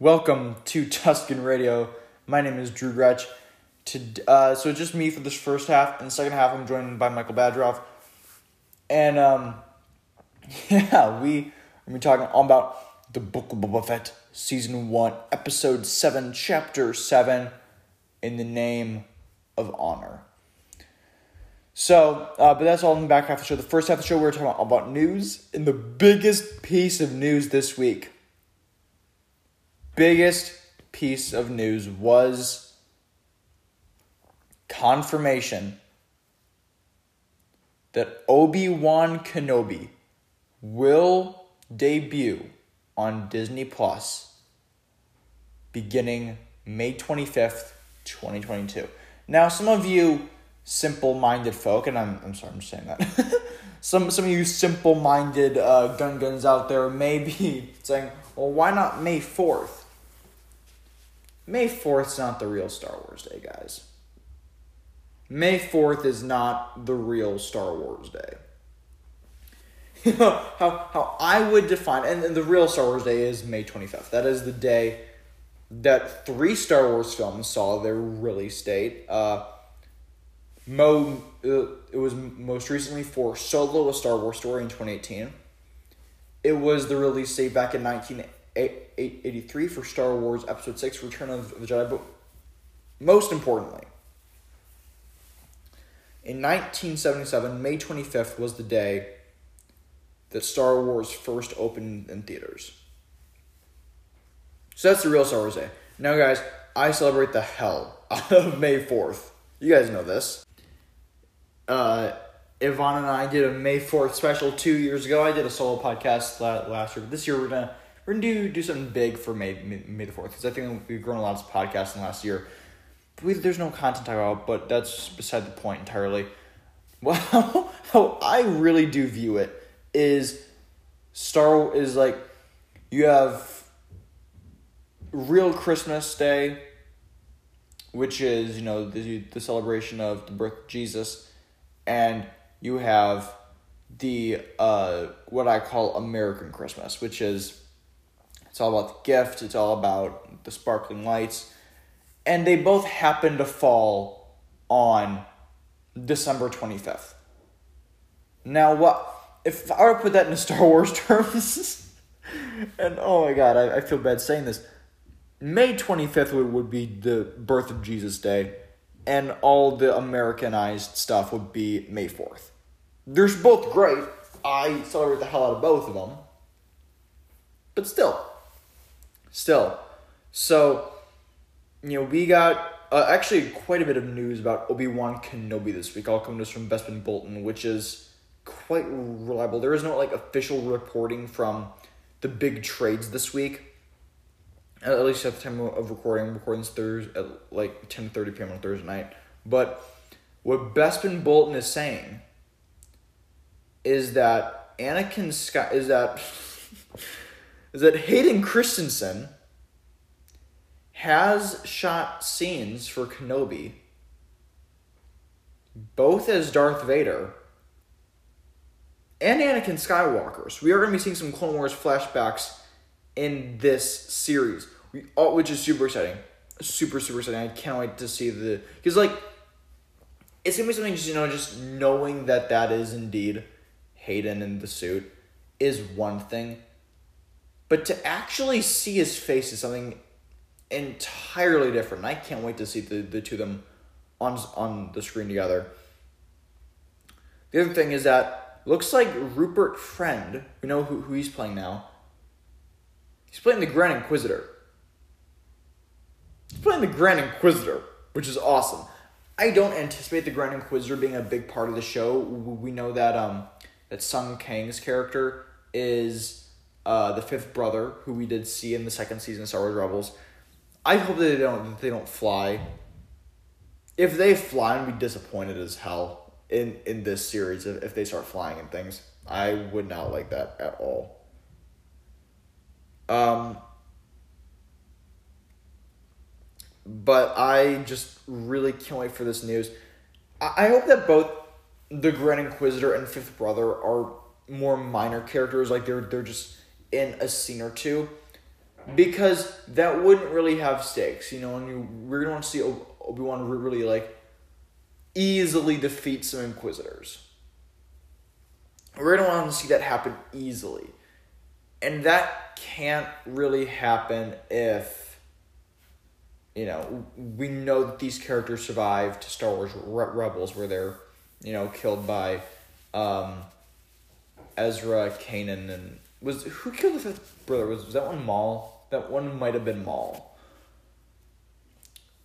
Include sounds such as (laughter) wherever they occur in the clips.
Welcome to Tuscan Radio. My name is Drew Gretsch. To, uh, so just me for this first half, and the second half I'm joined by Michael Badroff. And um, (laughs) yeah, we are be talking all about the Book of Boba Fett, Season 1, Episode 7, Chapter 7, In the Name of Honor. So, uh, but that's all in the back half of the show. The first half of the show, we are talking about news, and the biggest piece of news this week biggest piece of news was confirmation that Obi-Wan Kenobi will debut on Disney Plus beginning May 25th, 2022. Now, some of you simple-minded folk, and I'm, I'm sorry, I'm saying that. (laughs) some, some of you simple-minded uh, gun guns out there may be (laughs) saying, well, why not May 4th? May 4th's not the real Star Wars Day, guys. May 4th is not the real Star Wars Day. (laughs) How, how I would define, and, and the real Star Wars Day is May 25th. That is the day that three Star Wars films saw their release date. Uh, Mo, uh, it was most recently for Solo, a Star Wars story in 2018. It was the release date back in 1980. 883 for Star Wars Episode 6 Return of the Jedi. But most importantly, in 1977, May 25th was the day that Star Wars first opened in theaters. So that's the real Star Wars Day. Now, guys, I celebrate the hell (laughs) out of May 4th. You guys know this. Uh, Yvonne and I did a May 4th special two years ago. I did a solo podcast last year. This year, we're going to we're gonna do do something big for May May, the fourth because I think we've grown a lot of podcasts in the last year. We, there's no content to talk about, but that's beside the point entirely. (laughs) Well, how I really do view it is Star is like you have real Christmas Day, which is you know the the celebration of the birth of Jesus, and you have the uh what I call American Christmas, which is it's all about the gift, it's all about the sparkling lights. And they both happen to fall on December 25th. Now, what if I were to put that in (laughs) Star Wars terms? (laughs) and oh my god, I, I feel bad saying this. May 25th would, would be the birth of Jesus Day, and all the Americanized stuff would be May 4th. They're both great. I celebrate the hell out of both of them. But still, still. So, you know, we got uh, actually quite a bit of news about Obi Wan Kenobi this week. All coming to us from Bespin Bulletin, which is quite reliable. There is no like official reporting from the big trades this week. At least at the time of recording, I'm recording this Thursday at like ten thirty p.m. on Thursday night. But what Bespin Bulletin is saying is that Anakin Sky is that (laughs) is that Hayden Christensen has shot scenes for Kenobi, both as Darth Vader and Anakin Skywalker. So we are going to be seeing some Clone Wars flashbacks in this series, we, oh, which is super exciting. Super, super exciting. I can't wait to see the. Because, like, it's going to be something just, you know, just knowing that that is indeed Hayden in the suit is one thing but to actually see his face is something entirely different. I can't wait to see the, the two of them on on the screen together. The other thing is that looks like Rupert Friend, we know who, who he's playing now. He's playing the Grand Inquisitor. He's playing the Grand Inquisitor, which is awesome. I don't anticipate the Grand Inquisitor being a big part of the show. We know that um that Sung Kang's character is uh, the fifth brother, who we did see in the second season of Star Wars Rebels. I hope that they don't that they don't fly. If they fly, I'm be disappointed as hell in in this series if, if they start flying and things. I would not like that at all. Um, but I just really can't wait for this news. I, I hope that both the Grand Inquisitor and Fifth Brother are more minor characters. Like they're they're just in a scene or two. because that wouldn't really have stakes. You know, and you we're gonna want to see Obi Wan really like easily defeat some Inquisitors. We're gonna want to see that happen easily, and that can't really happen if you know we know that these characters survived Star Wars Re- Rebels, where they're you know killed by um, Ezra, Kanan, and was who killed the fifth brother? Was, was that one Maul? That one might have been Maul.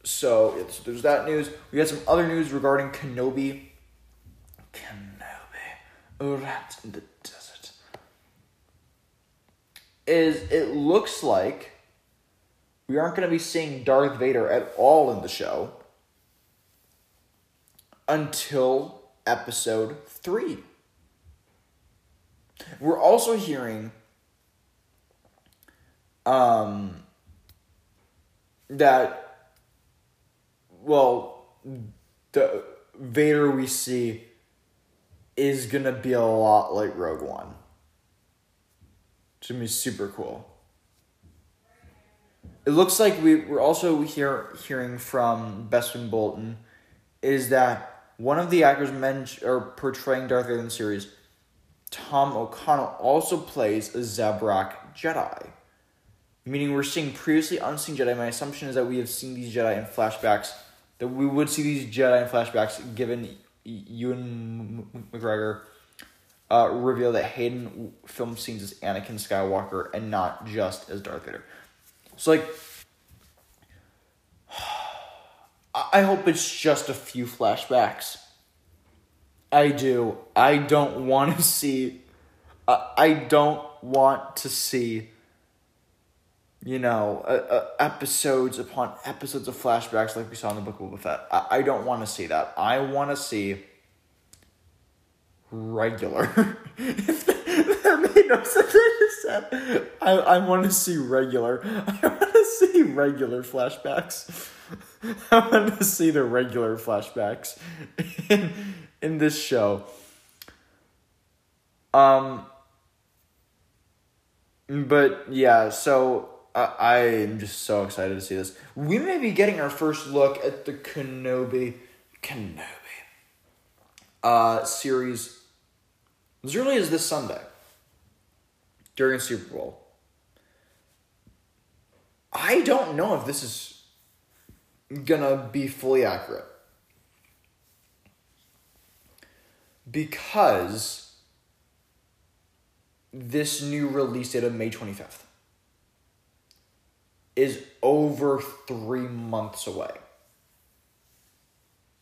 So it's, there's that news. We got some other news regarding Kenobi. Kenobi, a rat in the desert. Is it looks like we aren't going to be seeing Darth Vader at all in the show until episode three. We're also hearing um, that, well, the Vader we see is gonna be a lot like Rogue One. Gonna be super cool. It looks like we, we're also hear, hearing from Bespin Bulletin is that one of the actors men or portraying Darth Vader in the series, Tom O'Connell, also plays a Zabrak Jedi meaning we're seeing previously unseen Jedi. My assumption is that we have seen these Jedi in flashbacks, that we would see these Jedi in flashbacks given Ewan McGregor uh, reveal that Hayden film scenes as Anakin Skywalker and not just as Darth Vader. So, like, (sighs) I hope it's just a few flashbacks. I do. I don't want to see. Uh, I don't want to see you know, uh, uh, episodes upon episodes of flashbacks like we saw in the Book of Boba Fett. I, I don't want to see that. I want to see regular. (laughs) that made no sense. I just said I, I want to see regular. (laughs) I want to see regular flashbacks. (laughs) I want to see the regular flashbacks in this show. Um. But yeah, so I am just so excited to see this. We may be getting our first look at the Kenobi Kenobi uh, series as early as this Sunday during Super Bowl. I don't know if this is gonna be fully accurate because this new release date of May 25th is over three months away.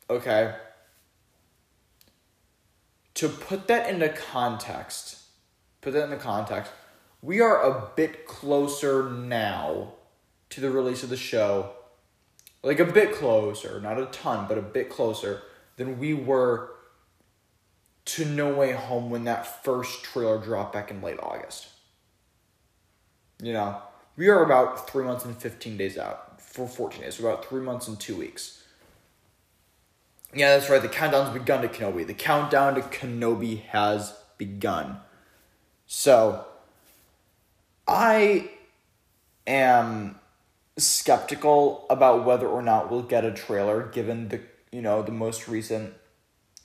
Okay? To put that into context, put that into context, we are a bit closer now to the release of the show. Like a bit closer, not a ton, but a bit closer than we were to No Way Home when that first trailer dropped back in late August. You know? We are about three months and 15 days out for 14 days. About three months and two weeks. Yeah, that's right. The countdown's begun to Kenobi. The countdown to Kenobi has begun. So, I am skeptical about whether or not we'll get a trailer given the you know the most recent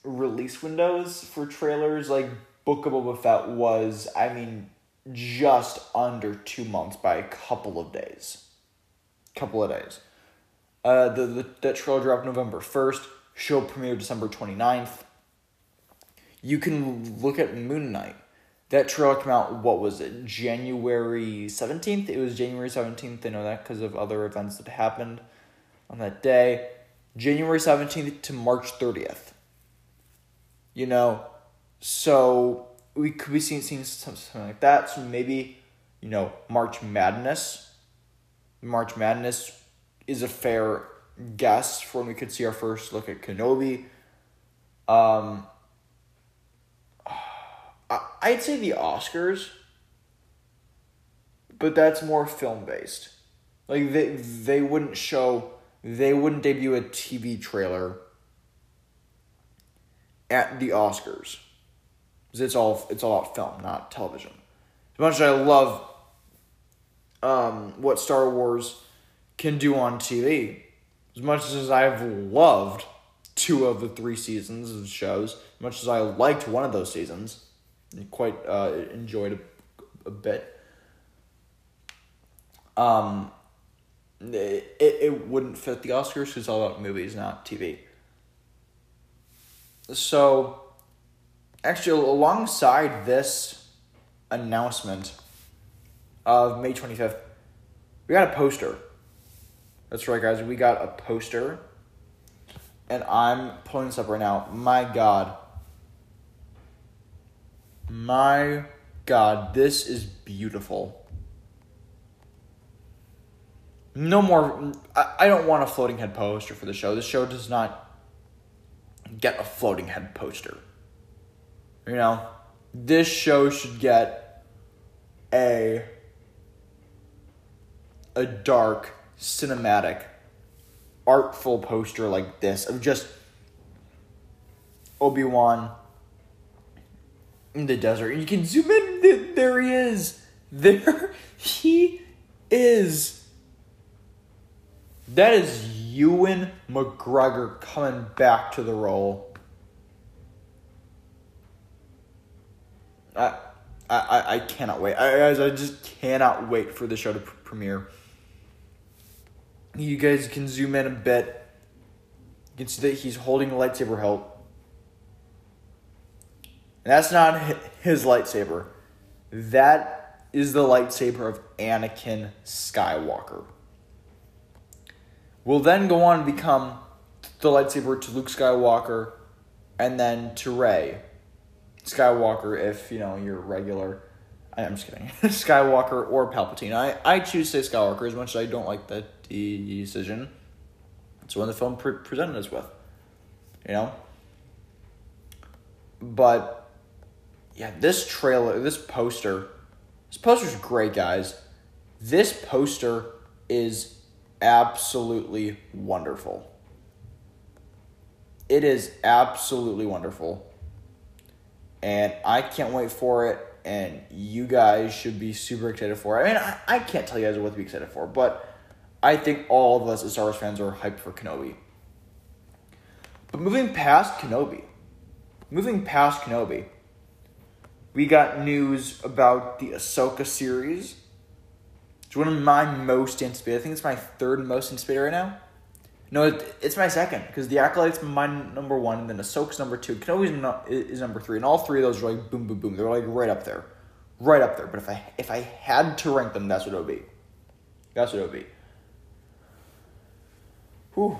release windows for trailers like Book of Boba Fett was I mean just under two months by a couple of days. Couple of days. Uh, the, the that trailer dropped November 1st, show premiered December 29th. You can look at Moon Knight. That trailer came out, what was it, January 17th? It was January 17th. I know that because of other events that happened on that day. January 17th to March 30th. You know, so we could be seeing, seeing something like that. So maybe, you know, March Madness. March Madness is a fair guess for when we could see our first look at Kenobi. Um, (sighs) I'd say the Oscars, but that's more film based. Like they they wouldn't show they wouldn't debut a TV trailer at the Oscars because it's all it's all about film, not television. As much as I love um, what Star Wars can do on TV. As much as I've loved two of the three seasons of shows, as much as I liked one of those seasons, quite uh, enjoyed a, a bit. Um, it, it wouldn't fit the Oscars because it's all about movies, not TV. So, actually, alongside this announcement of May 25th, we got a poster. That's right, guys. We got a poster. And I'm pulling this up right now. My God. My God, this is beautiful. No more. I, I don't want a floating head poster for the show. The show does not get a floating head poster. You know, this show should get a a dark cinematic artful poster like this of just Obi-Wan in the desert. You can zoom in there he is. (laughs) There he is. That is Ewan McGregor coming back to the role. I, I, I cannot wait. I, guys, I just cannot wait for the show to pr- premiere. You guys can zoom in a bit. You can see that he's holding a lightsaber hilt. And that's not his lightsaber. That is the lightsaber of Anakin Skywalker will then go on to become the lightsaber to Luke Skywalker and then to Rey Skywalker if, you know, you're regular. I'm just kidding. (laughs) Skywalker or Palpatine. I, I choose to say Skywalker as much as I don't like that decision. It's one the film pre- presented us with. You know? But, yeah, this trailer, this poster, this poster's great, guys. This poster is absolutely wonderful. It is absolutely wonderful. And I can't wait for it. And you guys should be super excited for it. I mean, I, I can't tell you guys what to be excited for, but I think all of us as Star Wars fans are hyped for Kenobi. But moving past Kenobi, moving past Kenobi, we got news about the Ahsoka series it's one of my most anticipated. I think it's my third most anticipated right now. No, it, it's my second because the Acolyte's my number one, and then Ahsoka's number two. Kenobi's no, is number three, and all three of those are like boom, boom, boom. They're like right up there, right up there. But if I if I had to rank them, that's what it would be. That's what it would be. Whew.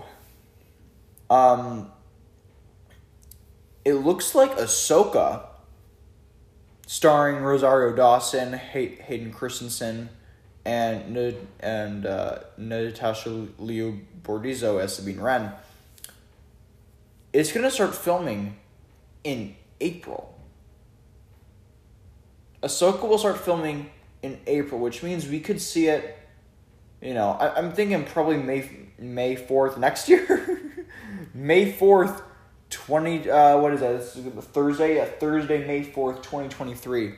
Um. It looks like Ahsoka, starring Rosario Dawson, Hay- Hayden Christensen, and and uh, Natasha Liu Bordizzo as Sabine Wren. It's gonna start filming in April. Ahsoka will start filming in April, which means we could see it. You know, I, am thinking probably May May fourth next year. (laughs) May fourth, twenty. Uh, what is that? This is Thursday. Yeah, Thursday, May fourth, twenty twenty three.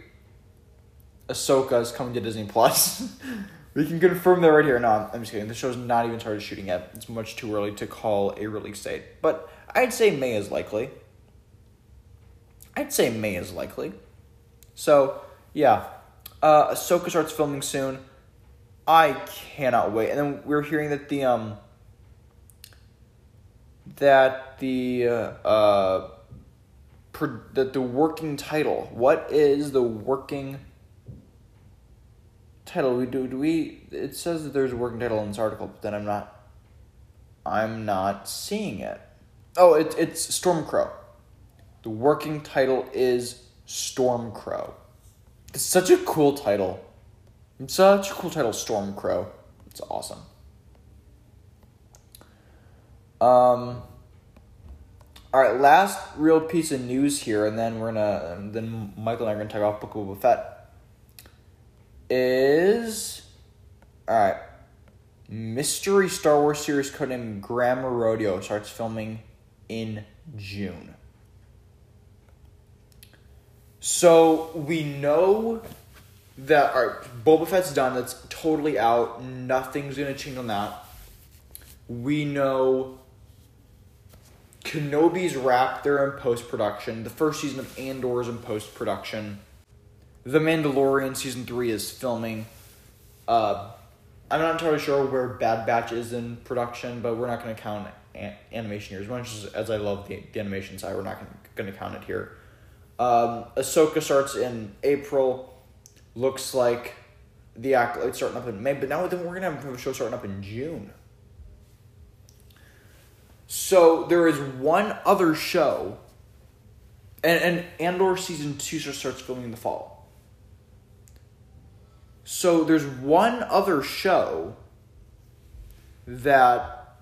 Ahsoka is coming to Disney Plus. (laughs) we can confirm that right here. No, I'm just kidding. The show's not even started shooting yet. It's much too early to call a release date. But I'd say May is likely. I'd say May is likely. So, yeah. Uh, Ahsoka starts filming soon. I cannot wait. And then we're hearing that the um that the uh, uh that the working title. What is the working title we do do we it says that there's a working title in this article but then i'm not i'm not seeing it. Oh it, it's stormcrow the working title is stormcrow it's such a cool title. It's such a cool title stormcrow it's awesome. Um all right last real piece of news here and then we're gonna then michael and i are gonna talk about book of Fett is all right. Mystery Star Wars series codenamed Grammar Rodeo starts filming in June. So we know that are Boba Fett's done. That's totally out. Nothing's gonna change on that. We know Kenobi's wrapped. They're in post production. The first season of Andor is in post production. The Mandalorian season three is filming. Uh, I'm not entirely sure where Bad Batch is in production, but we're not going to count a- animation here. As much as, as I love the, the animation side, we're not going to count it here. Um, Ahsoka starts in April. Looks like the Acolyte starting up in May, but now then we're going to have a show starting up in June. So there is one other show, and, and Andor season two starts filming in the fall. So there's one other show that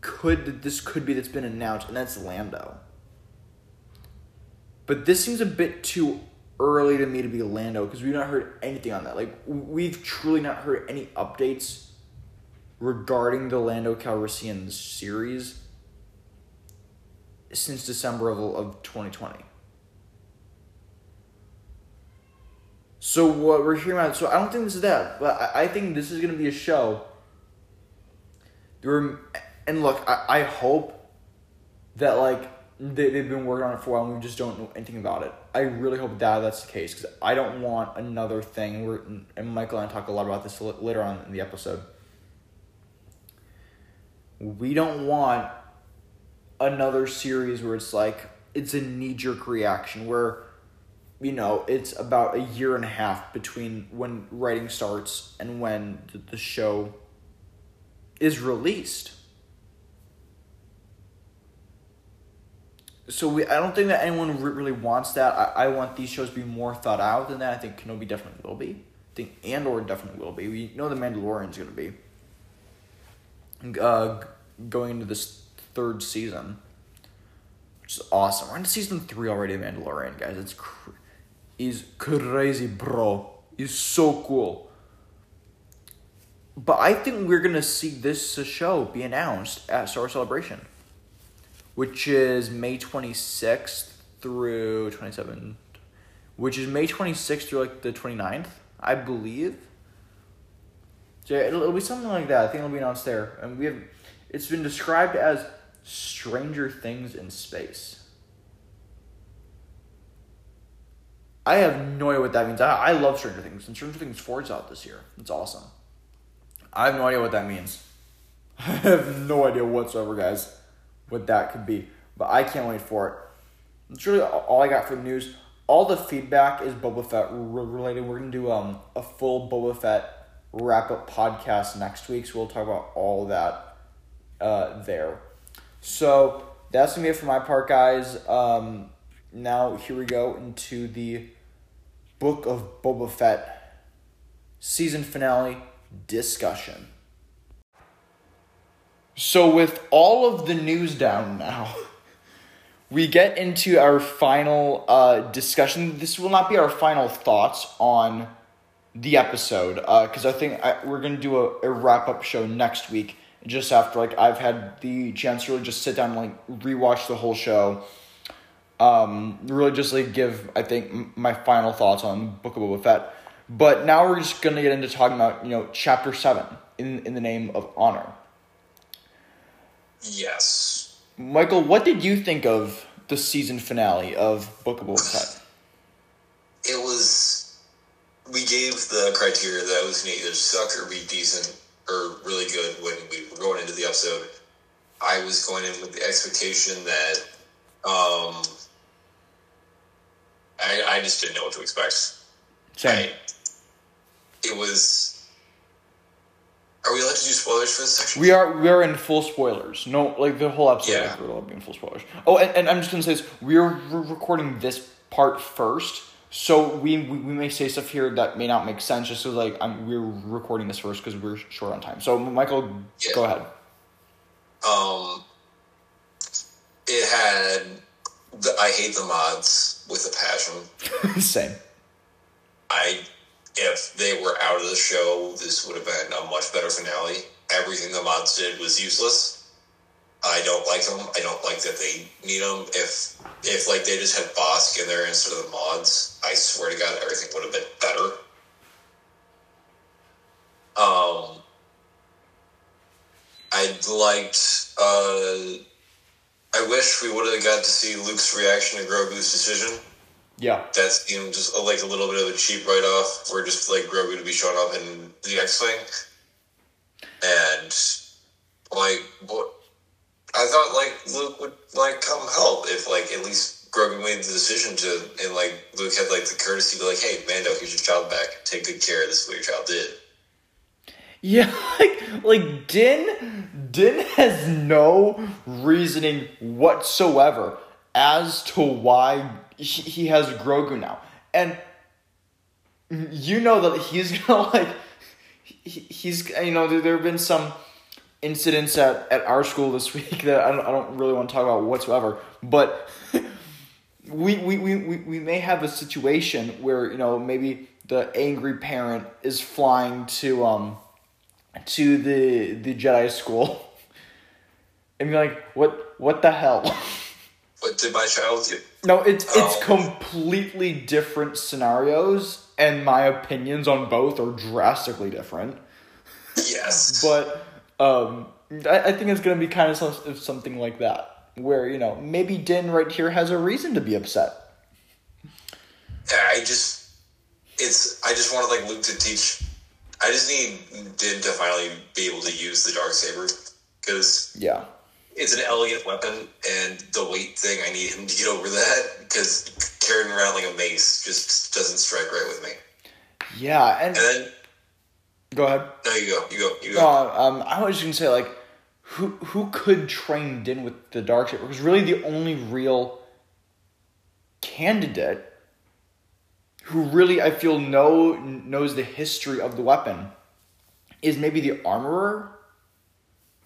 could this could be that's been announced, and that's Lando. But this seems a bit too early to me to be Lando because we've not heard anything on that. Like we've truly not heard any updates regarding the Lando Calrissian series since December of, of 2020. So what we're hearing about, so I don't think this is that, but I, I think this is going to be a show. There, and look, I, I hope that like they, they've been working on it for a while and we just don't know anything about it. I really hope that that's the case because I don't want another thing. We're, and Michael and I talk a lot about this later on in the episode. We don't want another series where it's like it's a knee jerk reaction where you know, it's about a year and a half between when writing starts and when the show is released. So we, I don't think that anyone really wants that. I, I want these shows to be more thought out than that. I think Kenobi definitely will be. I think Andor definitely will be. We know the Mandalorian's going to be. Uh, going into this third season, which is awesome. We're into season three already of Mandalorian, guys. It's cr- is crazy, bro. Is so cool. But I think we're gonna see this show be announced at Star Celebration, which is May twenty sixth through twenty seventh, which is May twenty sixth through like the 29th, I believe. So it'll, it'll be something like that. I think it'll be announced there, and we have. It's been described as Stranger Things in space. I have no idea what that means. I, I love Stranger Things, and Stranger Things 4 is out this year. It's awesome. I have no idea what that means. (laughs) I have no idea whatsoever, guys, what that could be. But I can't wait for it. That's really all I got for the news. All the feedback is Boba Fett related. We're to do um, a full Boba Fett wrap up podcast next week, so we'll talk about all that uh, there. So that's to be it for my part, guys. Um, now, here we go into the Book of Boba Fett season finale discussion. So, with all of the news down now, (laughs) we get into our final uh, discussion. This will not be our final thoughts on the episode because uh, I think I, we're gonna do a, a wrap up show next week. Just after like I've had the chance to really just sit down and like rewatch the whole show um, really just like give I think my final thoughts on Book of Boba Fett. But now we're just gonna get into talking about you know chapter seven in in the name of honor. Yes. Michael, what did you think of the season finale of Book of Boba Fett? It was. We gave the criteria that it was going to either suck or be decent or really good when we were going into the episode. I was going in with the expectation that um, I, I just didn't know what to expect. Same. I, it was. Are we allowed to do spoilers for this section? We are. We are in full spoilers. No, like the whole episode. Yeah. We're allowed to be in full spoilers. Oh, and, and I'm just gonna say this: we're re- recording this part first, so we, we we may say stuff here that may not make sense. Just so like I'm, we're recording this first because we're short on time. So Michael, yeah. go ahead. Um, it had the, I hate the mods with a passion. (laughs) Same. I if they were out of the show, this would have been a much better finale. Everything the mods did was useless. I don't like them. I don't like that they need them. If if like they just had Bossk in there instead of the mods, I swear to God, everything would have been better. Um, I liked. Uh, I wish we would have got to see Luke's reaction to Grogu's decision. Yeah. That seemed just uh, like a little bit of a cheap write off for just like Grogu to be showing up in the X Wing. And like what I thought like Luke would like come help if like at least Grogu made the decision to and like Luke had like the courtesy to be like, Hey Mando, here's your child back. Take good care, of this is what your child did. Yeah, (laughs) like like Din Din has no reasoning whatsoever as to why he, has Grogu now. And you know that he's (laughs) gonna like he's you know there, have been some incidents at, at our school this (laughs) week that I don't, I don't really want to talk about whatsoever but (laughs) we, we, we, we may have a situation where you know maybe the angry parent is flying to um to the the Jedi school and be like what what the hell (laughs) What did my child do? no it's it's Oh. completely different scenarios and my opinions on both are drastically different Yes. but um, I, I think it's gonna be kind of some, something like that, where you know maybe Din right here has a reason to be upset. I just it's I just wanted like Luke to teach I just need Din to finally be able to use the dark saber because Yeah, it's an elegant weapon and the weight thing I need him to get over that because carrying around like a mace just doesn't strike right with me. yeah, and And then go ahead. no, you go, you go, you go. No, um, I was just gonna say like, who who could train Din with the dark saber? Because really, the only real candidate who really I feel know knows the history of the weapon is maybe the armorer.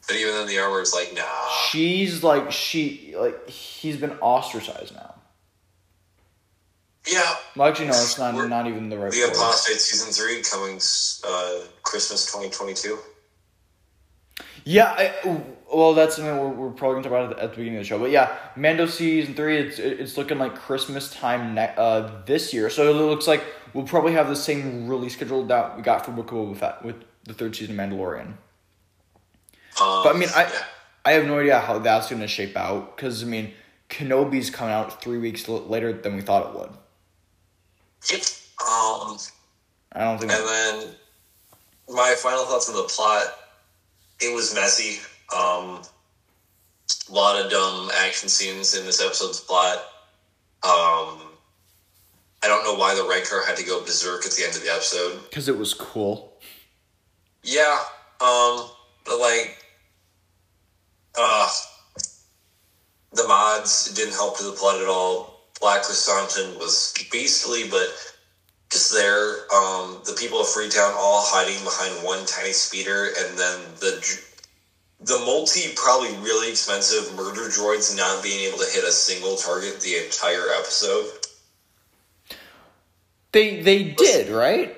But even then, the armor is like, nah. She's like she like he's been ostracized now. Yeah, Well, actually, no, it's not We're- not even the right. the. Apostate season three coming uh, Christmas twenty twenty two. Yeah, I, well, that's something we're, we're probably gonna talk about at the beginning of the show. But yeah, Mando season three, it's it's looking like Christmas time ne- uh, this year. So it looks like we'll probably have the same release schedule that we got for Book of Boba Fett with the third season of Mandalorian. Um, But I mean, I yeah. I have no idea how that's gonna shape out because I mean, Kenobi's coming out three weeks l- later than we thought it would. Yep. Um, I don't think. And then my final thoughts on the plot. It was messy. Um, a lot of dumb action scenes in this episode's plot. Um, I don't know why the Rancor had to go berserk at the end of the episode. Because it was cool. Yeah, um, but like, uh, the mods didn't help to the plot at all. Black Krrsantan was beastly, but just there. Um, the people of Freetown all hiding behind one tiny speeder, and then the the multi probably really expensive murder droids not being able to hit a single target the entire episode. They they did right.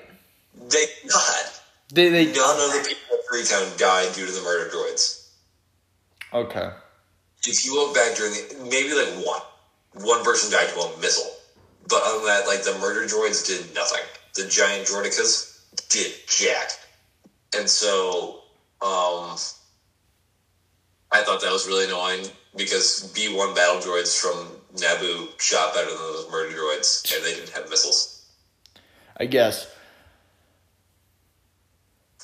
They not. They they None of the people of Freetown died due to the murder droids. Okay. if you look back during the maybe like one one person died to a missile. But other than that like the murder droids did nothing. The giant droidekas did jack. And so um i thought that was really annoying because b1 battle droids from naboo shot better than those murder droids and they didn't have missiles. I guess.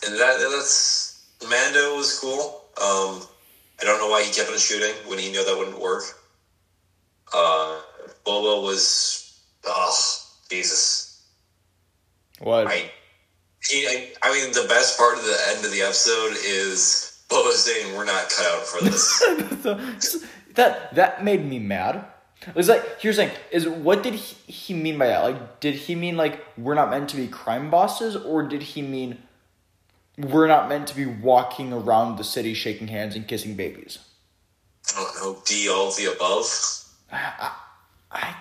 and that that's mando was cool. Um i don't know why he kept on shooting when he knew that wouldn't work uh boba was oh jesus What? I, he, I, I mean, the best part of the end of the episode is Boba saying, "We're not cut out for this." (laughs) that that made me mad. It's like here's the thing: is what did he, he mean by that? Like, did he mean like we're not meant to be crime bosses, or did he mean we're not meant to be walking around the city shaking hands and kissing babies? Oh, I don't. D all of the above. I.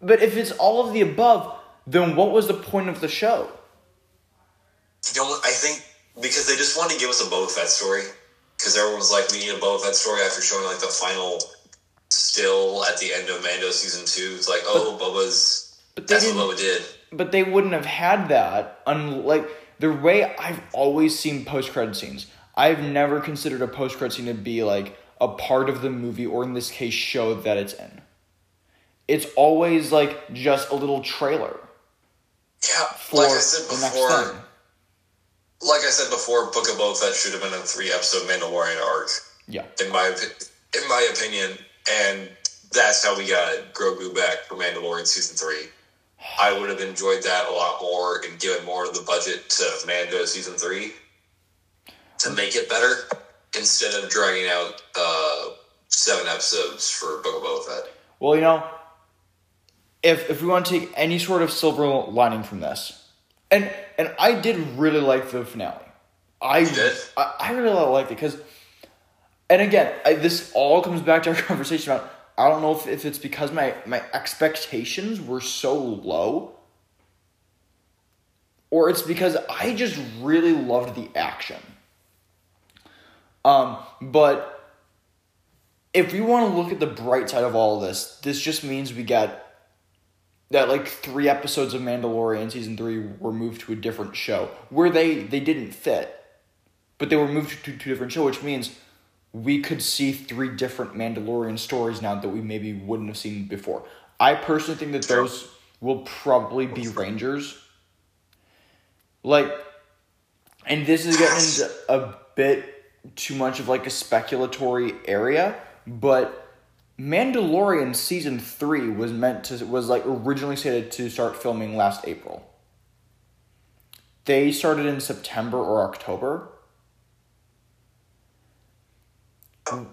But if it's all of the above, then what was the point of the show? You know. I think because they just wanted to give us a Boba Fett story. Because everyone was like, "We need a Boba Fett story." After showing like the final still at the end of Mando season two, it's like, "Oh, Boba's." But they That's what Boba did. But they wouldn't have had that unlike the way I've always seen post credit scenes, I've never considered a post credit scene to be like a part of the movie or in this case show that it's in. It's always like just a little trailer Yeah, like I said before, like I said before, Book of Boba Fett should have been a three episode Mandalorian arc, Yeah. in my in my opinion, and that's how we got Grogu back for Mandalorian season three. I would have enjoyed that a lot more and given more of the budget to Mando season three to make it better instead of dragging out uh, seven episodes for Book of Boba Fett. Well, you know, if if we want to take any sort of silver lining from this, and and I did really like the finale. I did? I, I really liked it because, and again, I, this all comes back to our (laughs) conversation about. I don't know if, if it's because my my expectations were so low, or it's because I just really loved the action. Um, but if we want to look at the bright side of all of this, this just means we got that like three episodes of Mandalorian season three were moved to a different show where they they didn't fit, but they were moved to, to a different show, which means we could see three different Mandalorian stories now that we maybe wouldn't have seen before. I personally think that those will probably be Rangers. Like, and this is getting into a bit too much of like a speculatory area, but Mandalorian season three was meant to was like originally slated to start filming last April. They started in September or October. Um,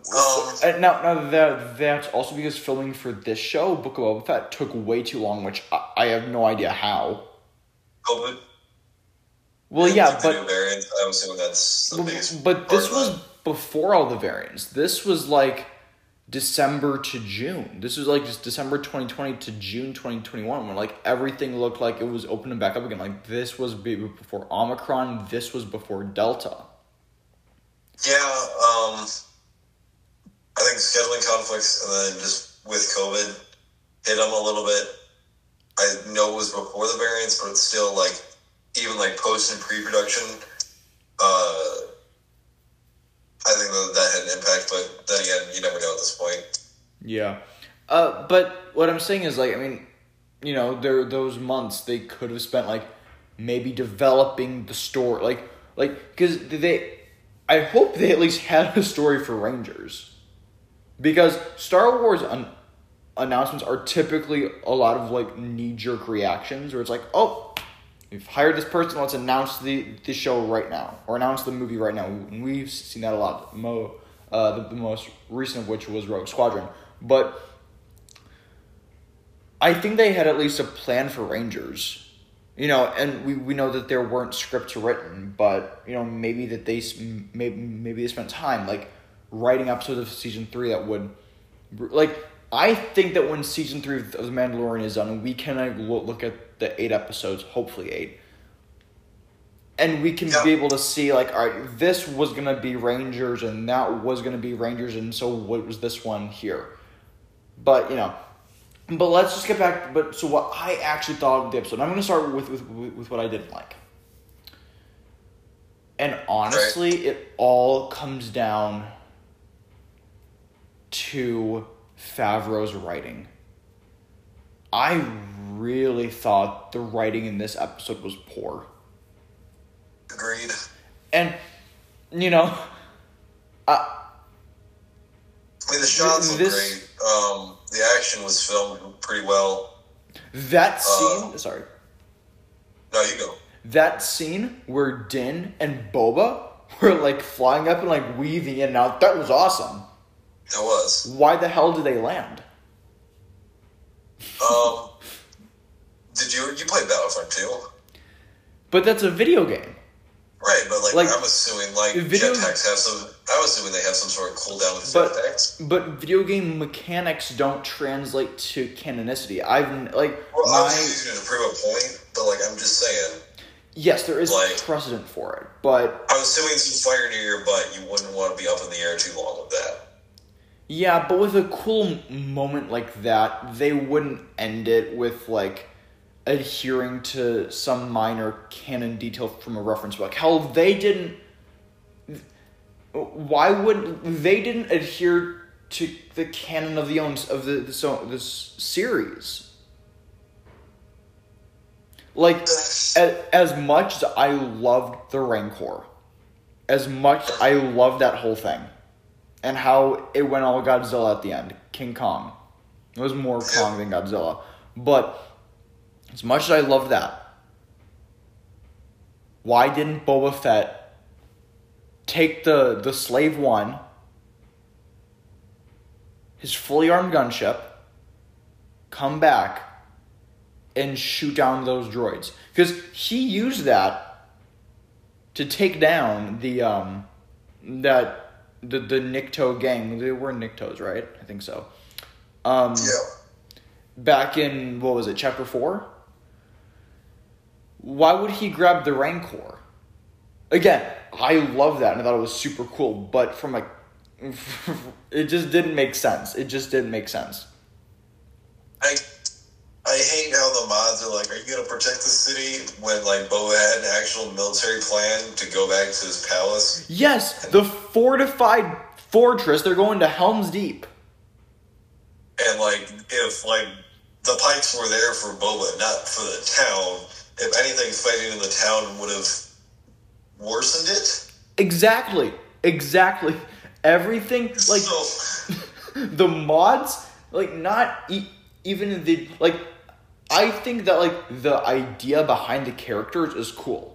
now, now that that's also because filming for this show, Book of Boba Fett, took way too long, which I, I have no idea how. COVID. Well, yeah, Like the but. I'm assuming that's. But part this was before all the variants. This was like December to June. This was like just December 2020 to June 2021 when like everything looked like it was opening back up again. Like this was before Omicron, this was before Delta. Yeah, um, I think scheduling conflicts and then just with COVID hit them a little bit. I know it was before the variants, but it's still like even like post and pre production. Uh, I think that that had an impact, but then again, you never know at this point. Yeah. Uh, but what I'm saying is like I mean, you know, there those months they could have spent like maybe developing the story, like like because they, I hope they at least had a story for Rangers, because Star Wars un- announcements are typically a lot of like knee jerk reactions where it's like oh. We've hired this person. Let's announce the, the show right now, or announce the movie right now. We've seen that a lot. Mo, uh, the, the most recent of which was Rogue Squadron. But I think they had at least a plan for Rangers. You know, and we, we know that there weren't scripts written, but you know maybe that they maybe maybe they spent time like writing episodes of season three that would like I think that when season three of The Mandalorian is done, we can like, look at the eight episodes, hopefully eight, and we can Yeah. be able to see like, all right, this was gonna be Rangers, and that was gonna be Rangers, and so what was this one here? But you know, but let's just get back. But so what I actually thought of the episode. I'm gonna start with with with what I didn't like. And honestly, it all comes down to Favreau's writing. I really thought the writing in this episode was poor. Agreed. And, you know, I, I mean, the shots This- great. Um, the action was filmed pretty well. that scene, Uh. sorry, No, you go. that scene where Din and Boba were like flying up and like weaving in and out, that was awesome. It was. Why the hell did they land? Um, did you you play Battlefront too? But that's a video game. Right, but like, Like, I'm assuming like video- jetpacks have some. I'm assuming they have some sort of cooldown with But- jetpacks. But video game mechanics don't translate to canonicity. I've like Well, I my was using it to prove a point, but like I'm just saying. yes, there is like- precedent for it, but I'm assuming some fire near your butt, you wouldn't want to be up in the air too long with that. Yeah, but with a cool moment like that, they wouldn't end it with like adhering to some minor canon detail from a reference book. Hell, they didn't. Why would they didn't adhere to the canon of the owns of the this, this series? Like as, as much as I loved the Rancor, as much I loved that whole thing, and how it went all Godzilla at the end, King Kong. It was more Kong than Godzilla, but as much as I love that, why didn't Boba Fett take the the Slave One, his fully armed gunship, come back, and shoot down those droids? Because he used that to take down the um that the the Nikto gang. They were Niktos, right? I think so. Um, Yeah. back in what was it, chapter four? Why would he grab the Rancor? Again, I love that and I thought it was super cool, but from a (laughs) it just didn't make sense. It just didn't make sense. I I hate how the mods are like, are you gonna protect the city when like Boba had an actual military plan to go back to his palace? Yes, the fortified fortress, they're going to Helm's Deep. And like if like the Pykes were there for Boba, not for the town, if anything fighting in the town would have worsened it. Exactly. Exactly. Everything like so (laughs) the mods like not e- even the like i think that like the idea behind the characters is cool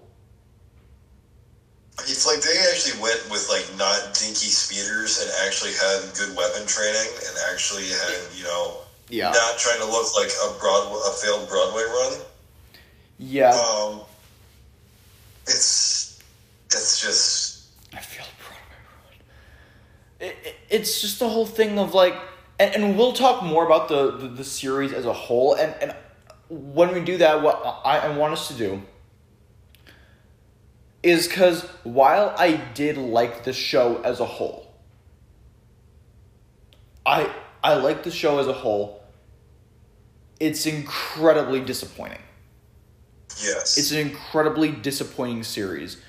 It's like they actually went with like not dinky speeders and actually had good weapon training and actually had you know yeah not trying to look like a broad a failed Broadway run. yeah Um, it's it's just i feel Broadway Road. It, it, it's just the whole thing of like and, and we'll talk more about the, the the series as a whole and and when we do that what i, I want us to do is because while i did like the show as a whole i i like the show as a whole it's incredibly disappointing yes. it's an incredibly disappointing series.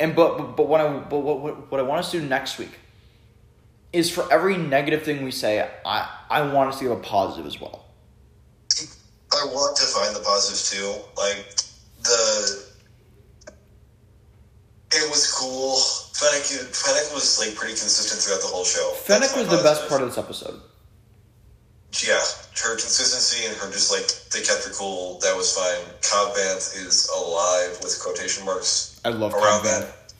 And but but, but what I but what, what what I want us to do next week is for every negative thing we say, I I want us to give a positive as well. I want to find the positives too. Like the it was cool. Fennec Fennec was like pretty consistent throughout the whole show. Fennec was the best part of this episode. Yeah, her consistency and her just like they kept her cool. That was fine. Cobb Vanth is alive with quotation marks I love around Cobb that.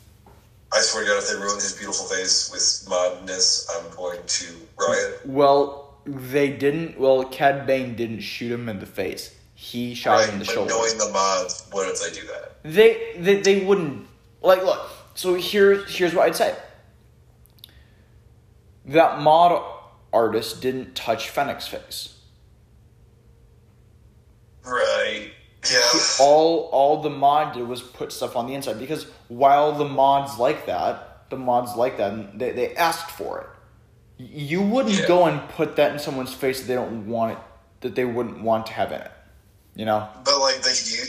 I swear to God, if they ruin his beautiful face with modness, I'm going to riot. Well, they didn't. Well, Cad Bane didn't shoot him in the face. He shot Right, him in the shoulder. knowing the mods, what if they do that? they, they they wouldn't like look so here here's what i'd say that mod artist didn't touch fennec's face Right. Yeah. all all the mod did was put stuff on the inside because while the mods like that the mods like that and they, they asked for it you wouldn't Yeah. go and put that in someone's face that they don't want it that they wouldn't want to have in it you know But like they you,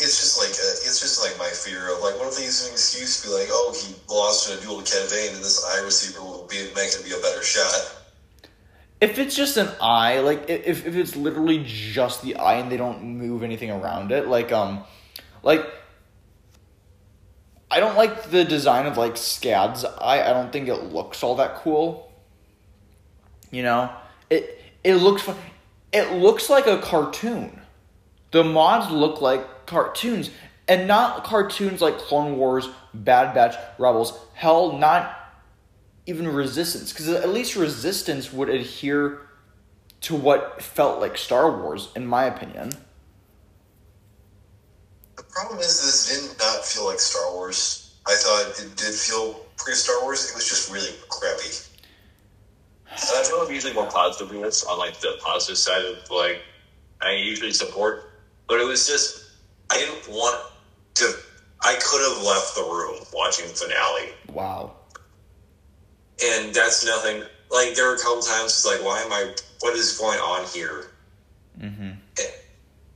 it's just like a, it's just like my fear of like what if they use an excuse to be like, oh, he lost in a duel to Cad Bane, and this eye receiver will be make it be a better shot. If it's just an eye, like if if it's literally just the eye and they don't move anything around it, like um, like I don't like the design of like Skad's eye. I don't think it looks all that cool. You know, it it looks. It looks like a cartoon. The mods look like cartoons, and not cartoons like Clone Wars, Bad Batch, Rebels. Hell, not even Resistance, because at least Resistance would adhere to what felt like Star Wars, in my opinion. The problem is this did not feel like Star Wars. I thought it did feel pretty Star Wars. It was just really crappy. I feel I'm usually more positive in this on like the positive side of like I usually support, but it was just I didn't want to. I could have left the room watching the finale, Wow. and that's nothing. Like there were a couple times it's like, why am I? What is going on here? Mm-hmm.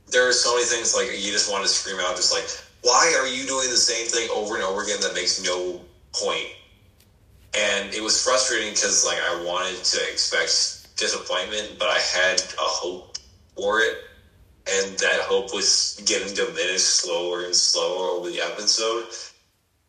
there are so many things like you just want to scream out, just like, why are you doing the same thing over and over again that makes no point? And it was frustrating because like I wanted to expect disappointment, but I had a hope for it, and that hope was getting diminished slower and slower over the episode.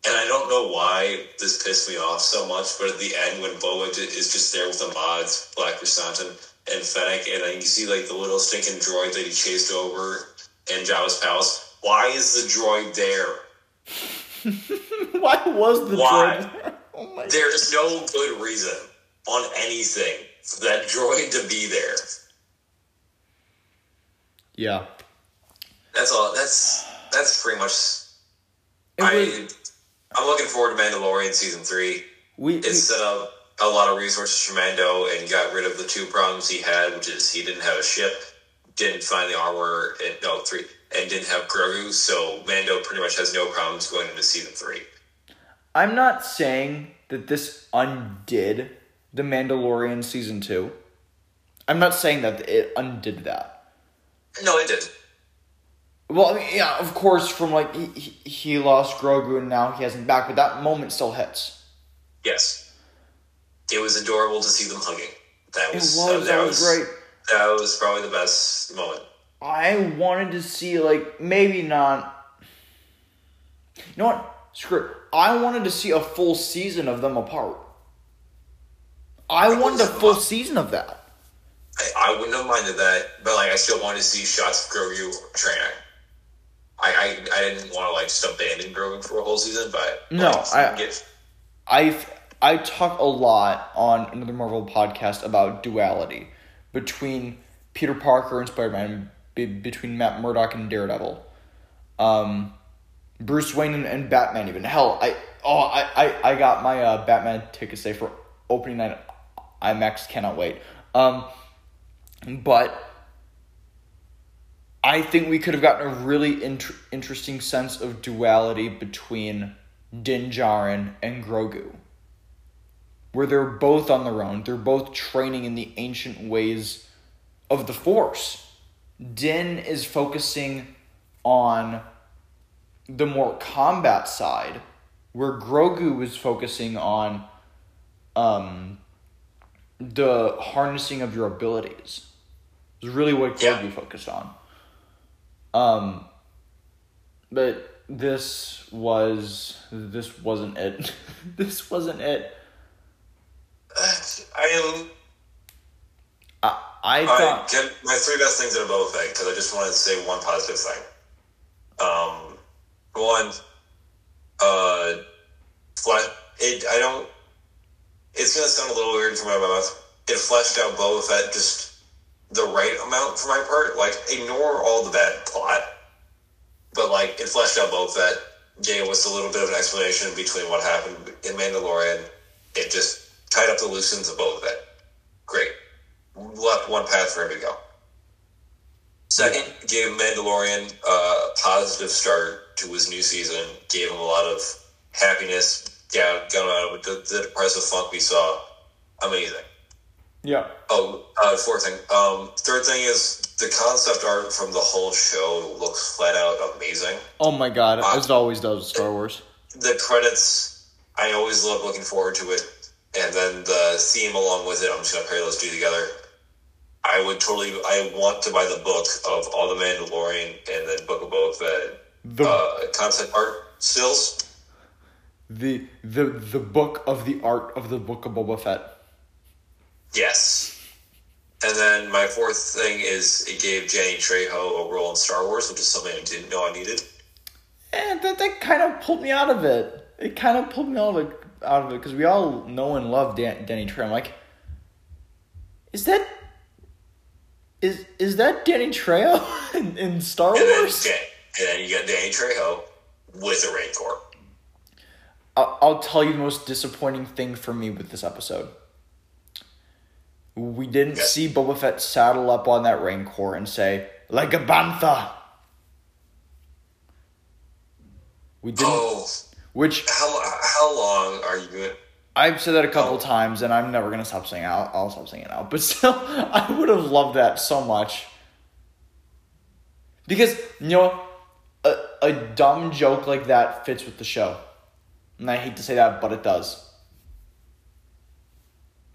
And I don't know why this pissed me off so much, but at the end when Boa is just there with the mods, Black Krrsantan and Fennec, and then you see like the little stinking droid that he chased over in Jabba's palace. Why is the droid there? (laughs) Why was the Why? droid there? (laughs) Oh my There is no good reason on anything for that droid to be there. Yeah. That's all. That's that's pretty much. It I was, I'm looking forward to Mandalorian season three. we, It set up a lot of resources for Mando and got rid of the two problems he had, which is he didn't have a ship, didn't find the armor, and no three, and didn't have Grogu. So Mando pretty much has no problems going into season three. I'm not saying that this undid the Mandalorian season two. I'm not saying that it undid that. No, it did. Well, I mean, yeah, of course, from like he, he lost Grogu and now he has him back, but that moment still hits. Yes, it was adorable to see them hugging. That It was was that was great. That was probably the best moment. I wanted to see like maybe not. You know what? Screw. It. I wanted to see a full season of them apart. I wanted a full season of that. I, I wouldn't have minded that, but like I still wanted to see shots of Grogu training. I, I, I didn't want to like just abandon Grogu for a whole season, but No, like, I- get, I I talk a lot on another Marvel podcast about duality between Peter Parker and Spider Man, be, between Matt Murdock and Daredevil, um, Bruce Wayne and, and Batman. Even hell, I oh I I, I got my uh, Batman tickets today for opening night. IMAX cannot wait. Um, but I think we could have gotten a really int- interesting sense of duality between Din Djarin and Grogu. Where they're both on their own, they're both training in the ancient ways of the Force. Din is focusing on the more combat side, where Grogu was focusing on um, the harnessing of your abilities. Is really what Yeah. Grogu focused on. Um, but this was this wasn't it. (laughs) this wasn't it. (sighs) I am. I I I thought get my three best things in a Boba Fett because I just wanted to say one positive thing. Um, one, uh, fle- it. I don't. It's gonna sound a little weird from my mouth. It fleshed out Boba Fett just the right amount for my part. Like ignore all the bad plot, but like it fleshed out Boba Fett. Gave us a little bit of an explanation between what happened in Mandalorian. It just tied up the loose ends of Boba Fett. Great left one path for him to go. Second, gave Mandalorian a positive start to his new season. Gave him a lot of happiness. Got got him out of the, the depressive funk we saw. Amazing. yeah. Oh, uh, fourth thing. Um, third thing is the concept art from the whole show looks flat out amazing. Oh my god, as it always does with Star Wars. The credits, I always love looking forward to it. And then the theme along with it, I'm just gonna pair those two together. I would totally. I want to buy the book of all the Mandalorian and then Book of Boba Fett The uh, concept art stills. the the the book of the art of the book of Boba Fett. Yes. And then my fourth thing is it gave Danny Trejo a role in Star Wars, which is something I didn't know I needed. And that, that kind of pulled me out of it. It kind of pulled me out of it, out of it because we all know and love Dan, Danny Trejo. I'm like, is that is is that Danny Trejo (laughs) in, in Star Wars? And then you got Danny Trejo with a Rancor. I'll, I'll tell you the most disappointing thing for me with this episode. We didn't Yes. see Boba Fett saddle up on that Rancor and say, like a bantha. We didn't, Oh, which how how long are you going? I've said that a couple Oh. times, and I'm never gonna stop saying it. I'll, I'll stop saying it now. But (laughs) still, I would have loved that so much. Because you know, a dumb joke like that fits with the show, and I hate to say that, but it does.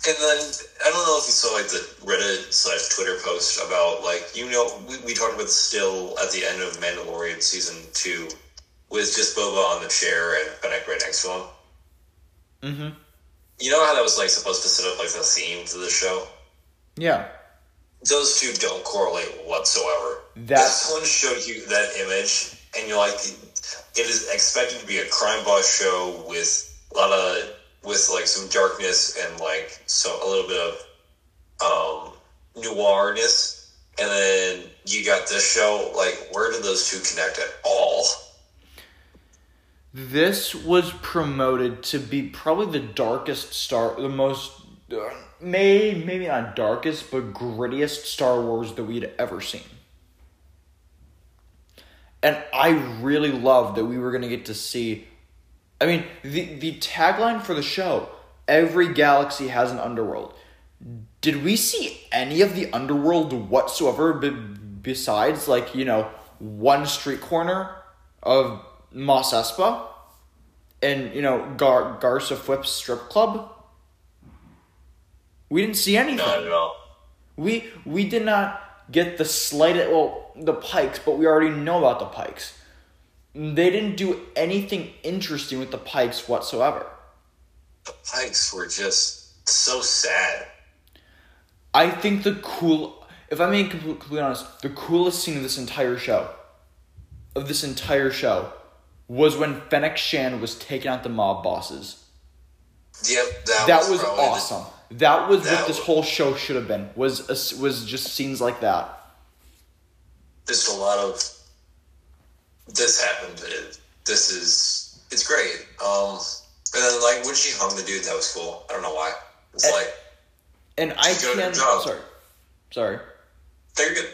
And then I don't know if you saw like the Reddit slash Twitter post about like you know we, we talked about still at the end of Mandalorian season two with just Boba on the chair and Fennec right next to him. Mm-hmm. You know how that was like supposed to set up like the theme to the show. Yeah. Those two don't correlate whatsoever. That- If someone showed you that image and you're like, it is expected to be a crime boss show with a lot of with like some darkness and like so a little bit of um noirness, and then you got this show. Like, where do those two connect at all? This was promoted to be probably the darkest Star, the most, uh, may maybe not darkest, but grittiest Star Wars that we'd ever seen. And I really loved that we were gonna get to see. I mean, the the tagline for the show: "Every galaxy has an underworld." Did we see any of the underworld whatsoever? Be- besides, like you know, one street corner of Mos Espa, and you know Gar Garsa Fwip's strip club. We didn't see anything. Not at all. We we did not get the slightest well the Pykes, but we already know about the Pykes. They didn't do anything interesting with the Pykes whatsoever. The Pykes were just so sad. I think the cool if I'm being completely, honest, the coolest scene of this entire show of this entire show was when Fennec Shand was taking out the mob bosses. Yep, that, That was the- awesome. That was that what this whole show should have been. Was a, was just scenes like that. just a lot of this happened. It, this is it's great. Um, and then like when she hung the dude, that was cool. I don't know why. It's Eh. like And I She did a good can't. Sorry, sorry. they're good.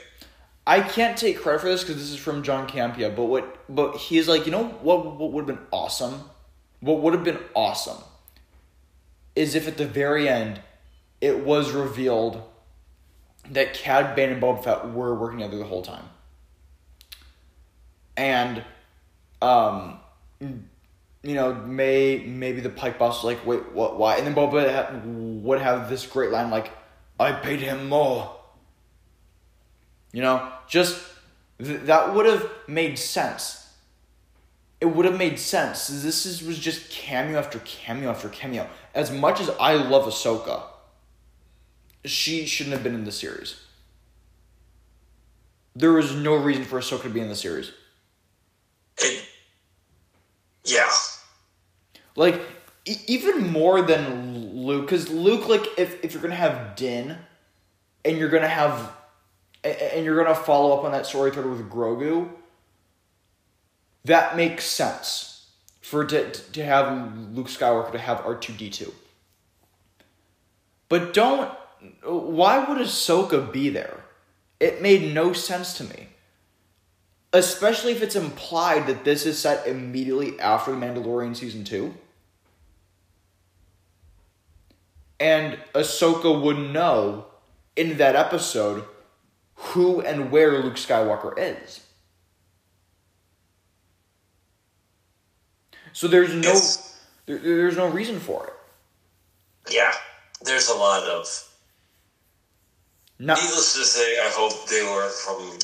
I can't take credit for this because this is from John Campia. But what? But he's like, you know what? What would have been awesome? What would have been awesome is if at the very end, it was revealed that Cad Bane and Boba Fett were working together the whole time, and, um, you know, may maybe the Pyke boss was like, wait, what? Why? And then Boba ha- would have this great line like, "I paid him more." You know, just th- that would have made sense. It would have made sense. This is was just cameo after cameo after cameo. As much as I love Ahsoka, she shouldn't have been in the series. There was no reason for Ahsoka to be in the series. It, yeah, Like e- even more than Luke, because Luke, like if if you're gonna have Din, and you're gonna have, and you're gonna follow up on that story thread with Grogu, that makes sense for to to have Luke Skywalker to have R two D two. But don't. Why would Ahsoka be there? It made no sense to me. Especially if it's implied that this is set immediately after The Mandalorian season two. And Ahsoka would know in that episode who and where Luke Skywalker is. So there's no there, there's no reason for it. yeah. There's a lot of. Not Needless to say, I hope they learn from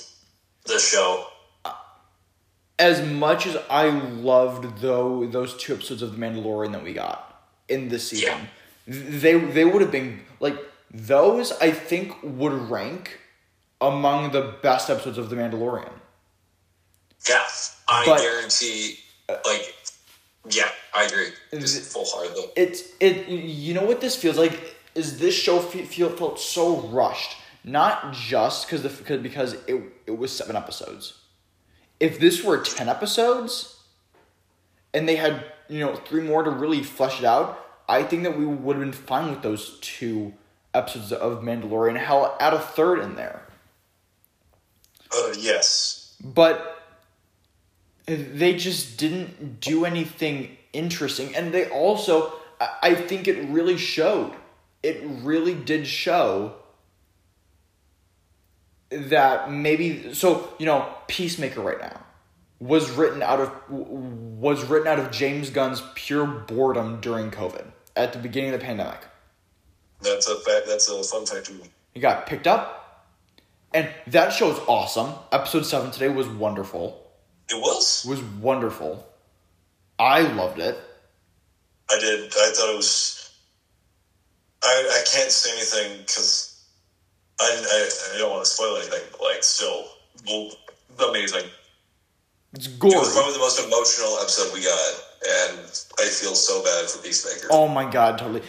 the show. as much as I loved though those two episodes of The Mandalorian that we got in this season, they they would have been like those. I think would rank among the best episodes of The Mandalorian. Yeah, I But- guarantee. Uh, like, yeah, I agree. Just full heartedly. It's it. You know what this feels like? Is this show fe- feel felt so rushed? Not just because the because because it it was seven episodes. If this were ten episodes, and they had you know three more to really flesh it out, I think that we would have been fine with those two episodes of Mandalorian. Hell, add a third in there. Uh, yes. but they just didn't do anything interesting and they also I- think it really showed it really did show that maybe so you know Peacemaker right now was written out of was written out of James Gunn's pure boredom during COVID at the beginning of the pandemic. That's a fact. That's a fun fact too. He got picked up, and that show's awesome. Episode seven today was wonderful. It was. It Was wonderful. I loved it. I did. I thought it was. I I can't say anything because I, I I don't want to spoil anything. But like still, well, amazing. It's It was probably the most emotional episode we got, and I feel so bad for Peacemaker. Oh my god, totally.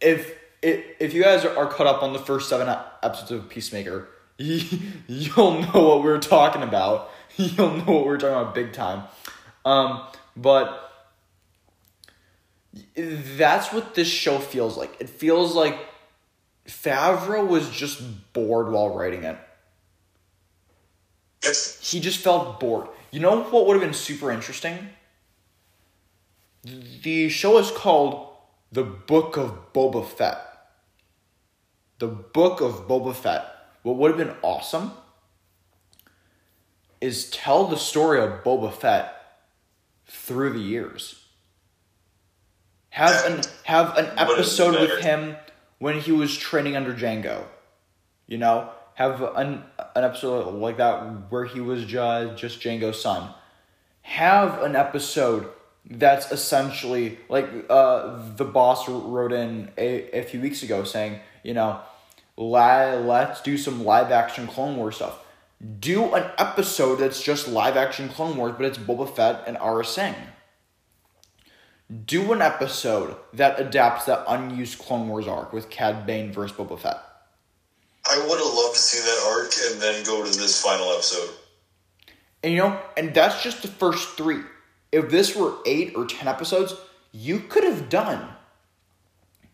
If if if you guys are caught up on the first seven episodes of Peacemaker, (laughs) you'll know what we're talking about. (laughs) You'll know what we're talking about big time. Um, but that's what this show feels like. It feels like Favreau was just bored while writing it. Yes. He just felt bored. You know what would have been super interesting? The show is called The Book of Boba Fett. The Book of Boba Fett. What would have been awesome is tell the story of Boba Fett through the years. Have an have an Would have been episode with him when he was training under Jango. You know, have an an episode like that where he was just just Jango's son. Have an episode that's essentially like uh, the boss wrote in a, a few weeks ago saying, you know, li- let's do some live action Clone Wars stuff. Do an episode that's just live action Clone Wars, but it's Boba Fett and Aurra Sing. Do an episode that adapts that unused Clone Wars arc with Cad Bane versus Boba Fett. I would have loved to see that arc and then go to this final episode. And you know, and that's just the first three. If this were eight or ten episodes, you could have done.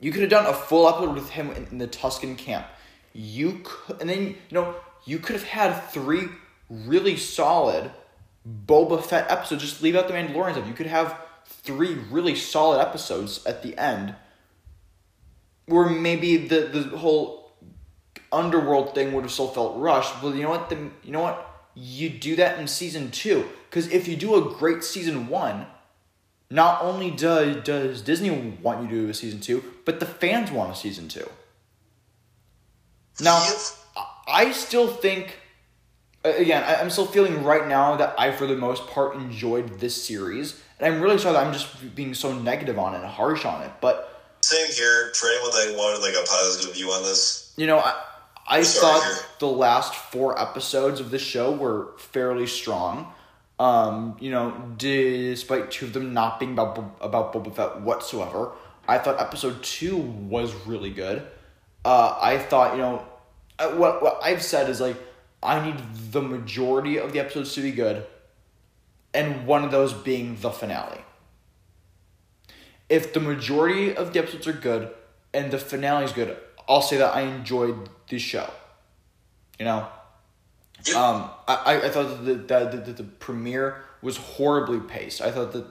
You could have done a full episode with him in, in the Tusken camp. You could, and then you know, you could have had three really solid Boba Fett episodes. Just leave out the Mandalorian stuff. You could have three really solid episodes at the end, where maybe the the whole underworld thing would have still felt rushed. But you know what? The you know what? You do that in season two because if you do a great season one, not only does does Disney want you to do a season two, but the fans want a season two. Now. I- still think. Again, I- I'm still feeling right now that I, for the most part, enjoyed this series, and I'm really sorry that I'm just being so negative on it and harsh on it. But Same here. For anyone that wanted like a positive view on this, You know, I, I Sorry, thought the last four episodes of the show were fairly strong. Um, you know, despite two of them not being about Bo- about Boba Fett whatsoever, I thought episode two was really good. Uh, I thought, you know, uh, what what I've said is like I need the majority of the episodes to be good, and one of those being the finale. If the majority of the episodes are good and the finale is good, I'll say that I enjoyed the show. You know, um, I, I- thought that the, that the premiere was horribly paced. I thought that,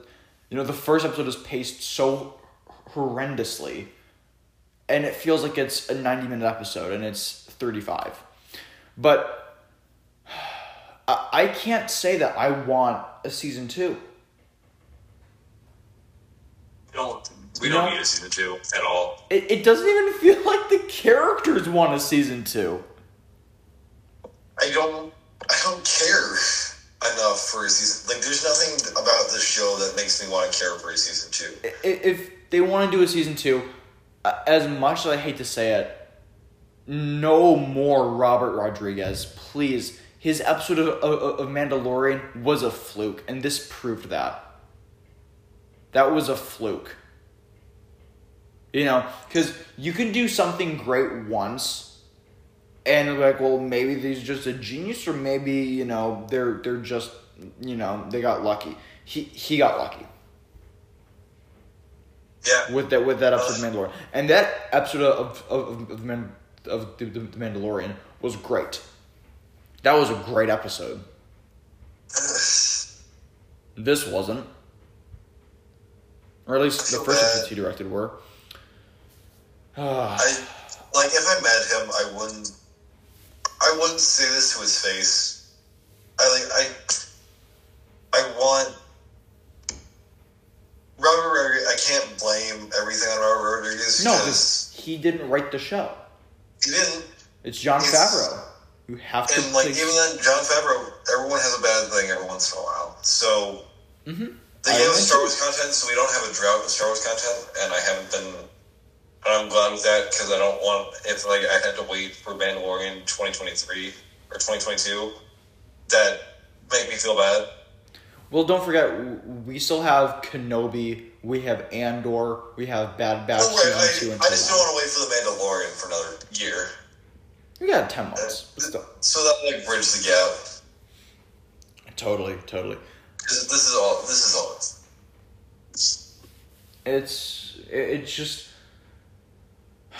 you know, the first episode is paced so horrendously, and it feels like it's a ninety minute episode, and it's thirty five. But I, can't say that I want a season two. we don't we don't need a season two at all. It, it doesn't even (laughs) feel like the characters want a season two. I don't I don't care enough for a season. Like, there's nothing about this show that makes me want to care for a season two. If they want to do a season two, as much as I hate to say it, no more Robert Rodriguez, please. His episode of, of, of Mandalorian was a fluke, and this proved that. That was a fluke. You know, because you can do something great once, and like, well, maybe he's just a genius, or maybe you know they're they're just you know they got lucky. He he got lucky Yeah. with that with that episode of Mandalorian, and that episode of of of, of, Man, of the, the Mandalorian was great. That was a great episode. This wasn't, or at least the first episodes he directed were. I like if I met him, I wouldn't. I wouldn't say this to his face. I like I I want Robert Rodriguez. I can't blame everything on Robert Rodriguez No, because he didn't write the show. Didn't. It's Jon It's- Favreau. You have to And like think- even then, Jon Favreau, everyone has a bad thing every once in a while. So Mhm. they I gave us. Star Wars content, so we don't have a drought of Star Wars content, and I haven't been. And I'm glad with that because I don't want if like I had to wait for Mandalorian 2023 or 2022, that make me feel bad. Well, don't forget, we still have Kenobi, we have Andor, we have Bad Batch Oh, right, season two I, and I just don't want to wait for the Mandalorian for another year. We got ten months. still. So that like bridge the gap. Totally, totally. This, this is all. This is all. It's it- it's just. (sighs)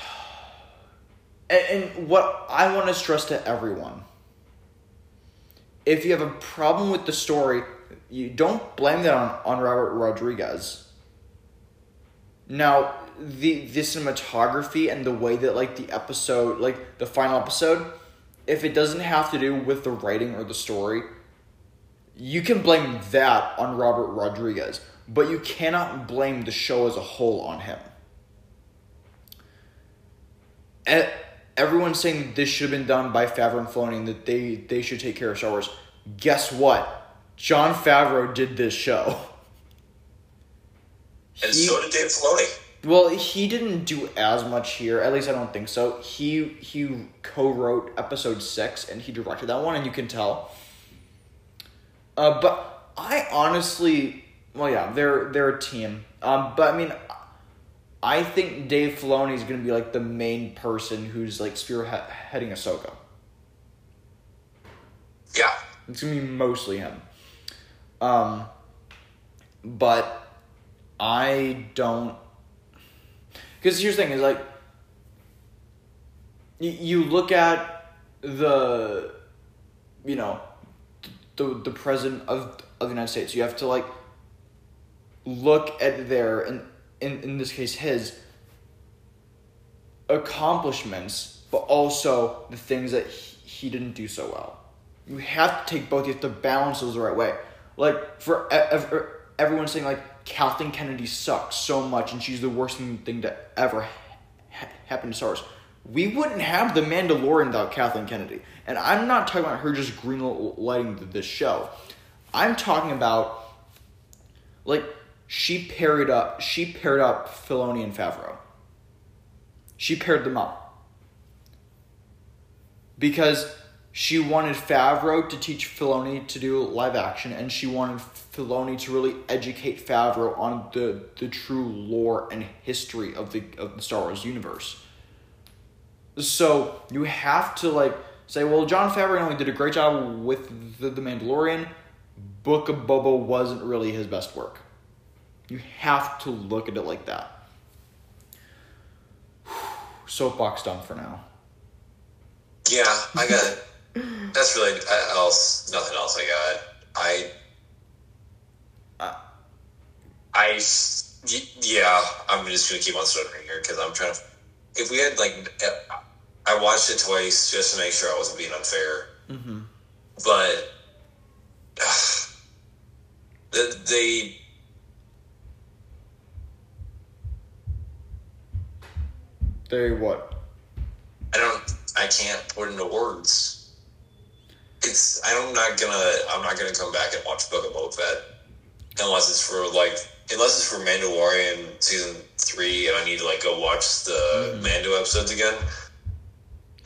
And, and what I want to stress to everyone if you have a problem with the story, you don't blame that on, on Robert Rodriguez. Now, the the cinematography and the way that like the episode, like the final episode, if it doesn't have to do with the writing or the story, you can blame that on Robert Rodriguez, but you cannot blame the show as a whole on him. Everyone's saying this should have been done by Favreau and Filoni that they, they should take care of Star Wars. Guess what? Jon Favreau did this show. (laughs) And He- so did Dave Filoni. Well, he didn't do as much here. At least I don't think so. He he co-wrote episode six and he directed that one, and you can tell. Uh, but I honestly, well, yeah, they're they're a team. Um, but I mean, I think Dave Filoni is going to be like the main person who's like spearheading Ahsoka. Yeah. It's gonna be mostly him. Um, but I don't. Because here's the thing: is like you, look at the, you know, the the president of of the United States. You have to like look at their and in in this case his accomplishments, but also the things that he, he didn't do so well. You have to take both. You have to balance those the right way. Like for everyone saying like Kathleen Kennedy sucks so much and she's the worst thing, to ever ha- happen to Star Wars. We wouldn't have the Mandalorian without Kathleen Kennedy. And I'm not talking about her just green lighting this show. I'm talking about like she paired up she paired up Filoni and Favreau. She paired them up. Because she wanted Favreau to teach Filoni to do live action, and she wanted Filoni to really educate Favreau on the, the true lore and history of the of the Star Wars universe. So you have to like say, well, Jon Favreau only did a great job with the, the Mandalorian. Book of Boba wasn't really his best work. You have to look at it like that. (sighs) Soapbox done for now. Yeah, I got. That's really uh, else. Nothing else I got. I. Uh. I. Yeah, I'm just gonna keep on stuttering here because I'm trying to. If we had like, uh, I watched it twice just to make sure I wasn't being unfair, Mm-hmm. but. (sighs) the, they They what? I don't. I can't put into words. It's. I'm not gonna. I'm not gonna come back and watch Book of Boba Fett unless it's for like. Unless it's for Mandalorian season three, and I need to like go watch the Mhm. Mando episodes again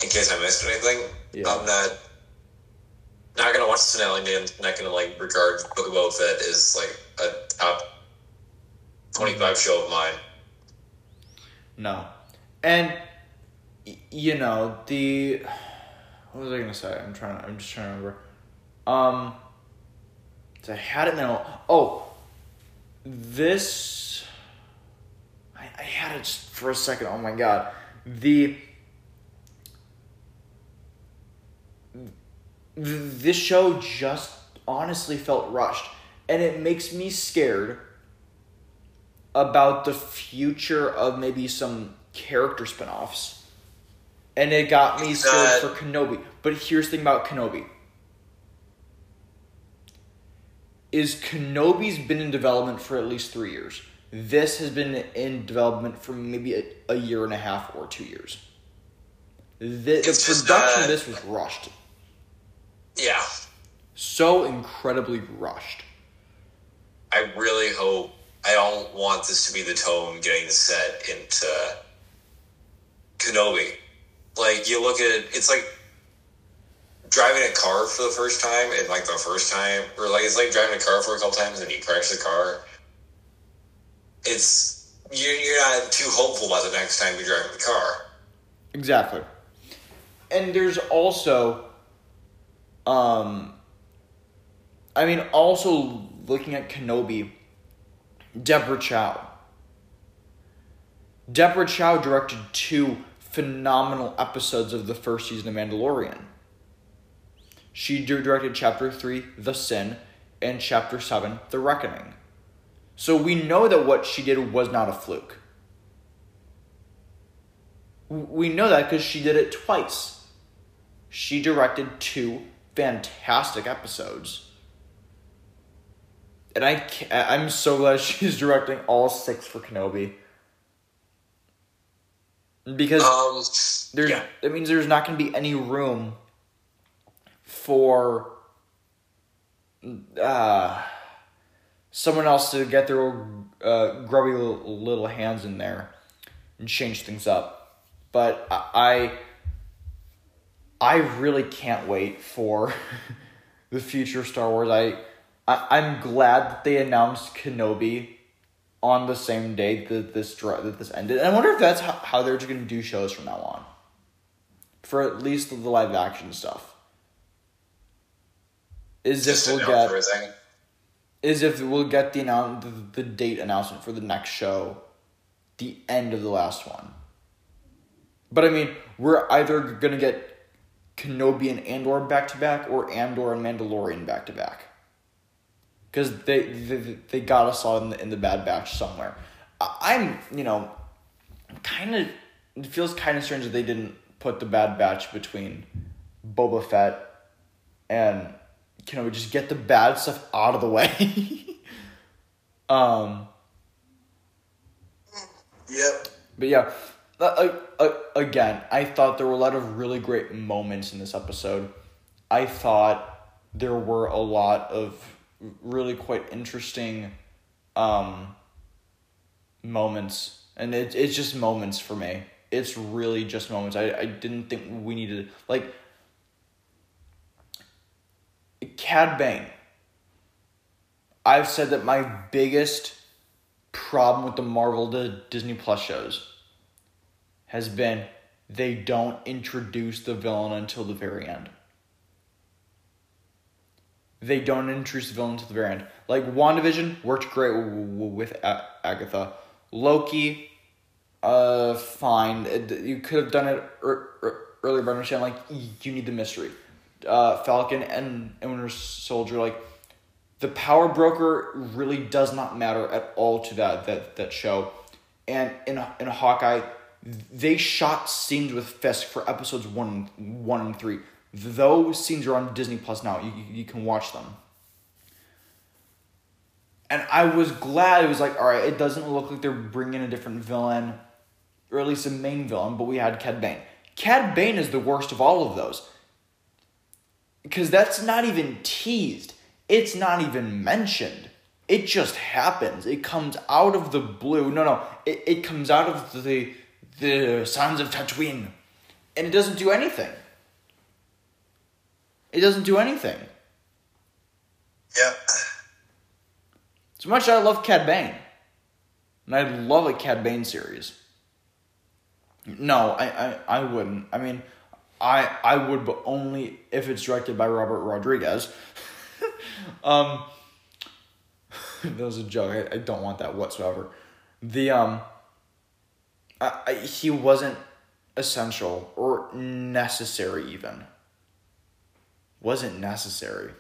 in case I missed anything. Yeah. I'm not. Not gonna watch the finale. and Not gonna like regard Book of Boba Fett as like a top twenty-five show of mine. No. And you know, the what was I gonna say? I'm trying I'm just trying to remember. Um I had it now. Oh this I, I had it for a second. Oh my god. The this show just honestly felt rushed and it makes me scared about the future of maybe some character spin-offs and it got me scared for Kenobi. But here's the thing about Kenobi. Is Kenobi's been in development for at least three years. This has been in development for maybe a, a year and a half or two years. The, the production of this was rushed. Yeah. So incredibly rushed. I really hope. I don't want this to be the tone getting set into Kenobi. Like you look at it's like driving a car for the first time and like the first time or like it's like driving a car for a couple times and you crash the car. It's you're, you're not too hopeful about the next time you're driving the car. Exactly. And there's also um I mean also looking at Kenobi, Deborah Chow. Deborah Chow directed two phenomenal episodes of the first season of Mandalorian. She directed chapter 3, The Sin, and chapter 7, The Reckoning. So we know that what she did was not a fluke. We know that because she did it twice. She directed two fantastic episodes. And I I'm so glad (laughs) she's directing all six for Kenobi. Because Um, there's yeah. that means there's not going to be any room for uh someone else to get their uh, grubby little, little hands in there and change things up. But I I really can't wait for (laughs) the future of Star Wars. I, I I'm glad that they announced Kenobi on the same day that this that this ended. And I wonder if that's how, how they're just going to do shows from now on. For at least the live action stuff. Is Just if we'll get everything. is if we'll get the announce the, the date announcement for the next show, the end of the last one. But I mean, we're either gonna get Kenobi and Andor back to back, or Andor and Mandalorian back to back. Because they, they they got us all in the, in the Bad Batch somewhere. I'm you know, kind of it feels kind of strange that they didn't put the Bad Batch between Boba Fett and you know just get the bad stuff out of the way. (laughs) um, Yep. but yeah, uh, uh, again, I thought there were a lot of really great moments in this episode. I thought there were a lot of really quite interesting um, moments, and it, it's just moments for me. It's really just moments. I, I didn't think we needed like Cad Bane. I've said that my biggest problem with the Marvel to Disney Plus shows has been they don't introduce the villain until the very end. They don't introduce the villain until the very end. Like WandaVision worked great w- w- with A- Agatha. Loki, uh, fine. It- you could have done it er- er- earlier, but I understand like you need the mystery. Uh, Falcon and, and Winter Soldier, like the power broker really does not matter at all to that that that show. And in in Hawkeye, they shot scenes with Fisk for episodes one one and three. Those scenes are on Disney Plus now. You, you can watch them. And I was glad it was like, all right, it doesn't look like they're bringing a different villain, or at least a main villain. But we had Cad Bane. Cad Bane is the worst of all of those because that's not even teased. It's not even mentioned. It just happens. It comes out of the blue. No, no. It, it comes out of the the Sons of Tatooine, and it doesn't do anything. It doesn't do anything. Yeah. As much as I love Cad Bane, and I love a Cad Bane series. No, I, I, I wouldn't. I mean, I I would, but only if it's directed by Robert Rodriguez. (laughs) um, (laughs) that was a joke. I, I don't want that whatsoever. The um, I, I, he wasn't essential or necessary even. Wasn't necessary.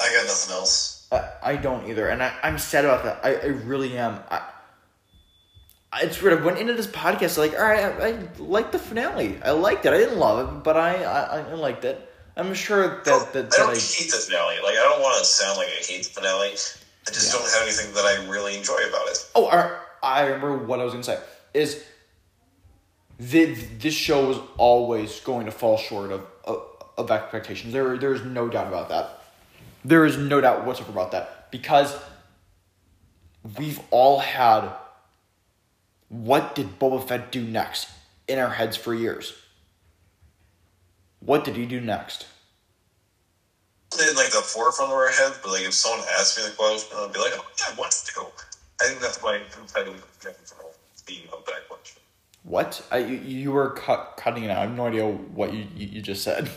I got nothing else. I, I don't either, and I, I'm sad about that. I, I really am. I, it's weird. I went into this podcast like, all right, I, I liked the finale. I liked it. I didn't love it, but I I, I liked it. I'm sure that that, I that don't I, hate the finale. Like I don't want to sound like I hate the finale. I just Yeah. don't have anything that I really enjoy about it. oh, I, I remember what I was gonna say is. This, this show was always going to fall short of, of, of expectations. There, there's no doubt about that. There is no doubt whatsoever about that because we've all had what did Boba Fett do next in our heads for years. What did he do next? In like the forefront of our heads, but like if someone asked me the question, I'd be like, "Oh yeah, what to do?" I think that's my competitive from being of that question. What? I, you, you were cut, cutting it out. I have no idea what you, you, you just said.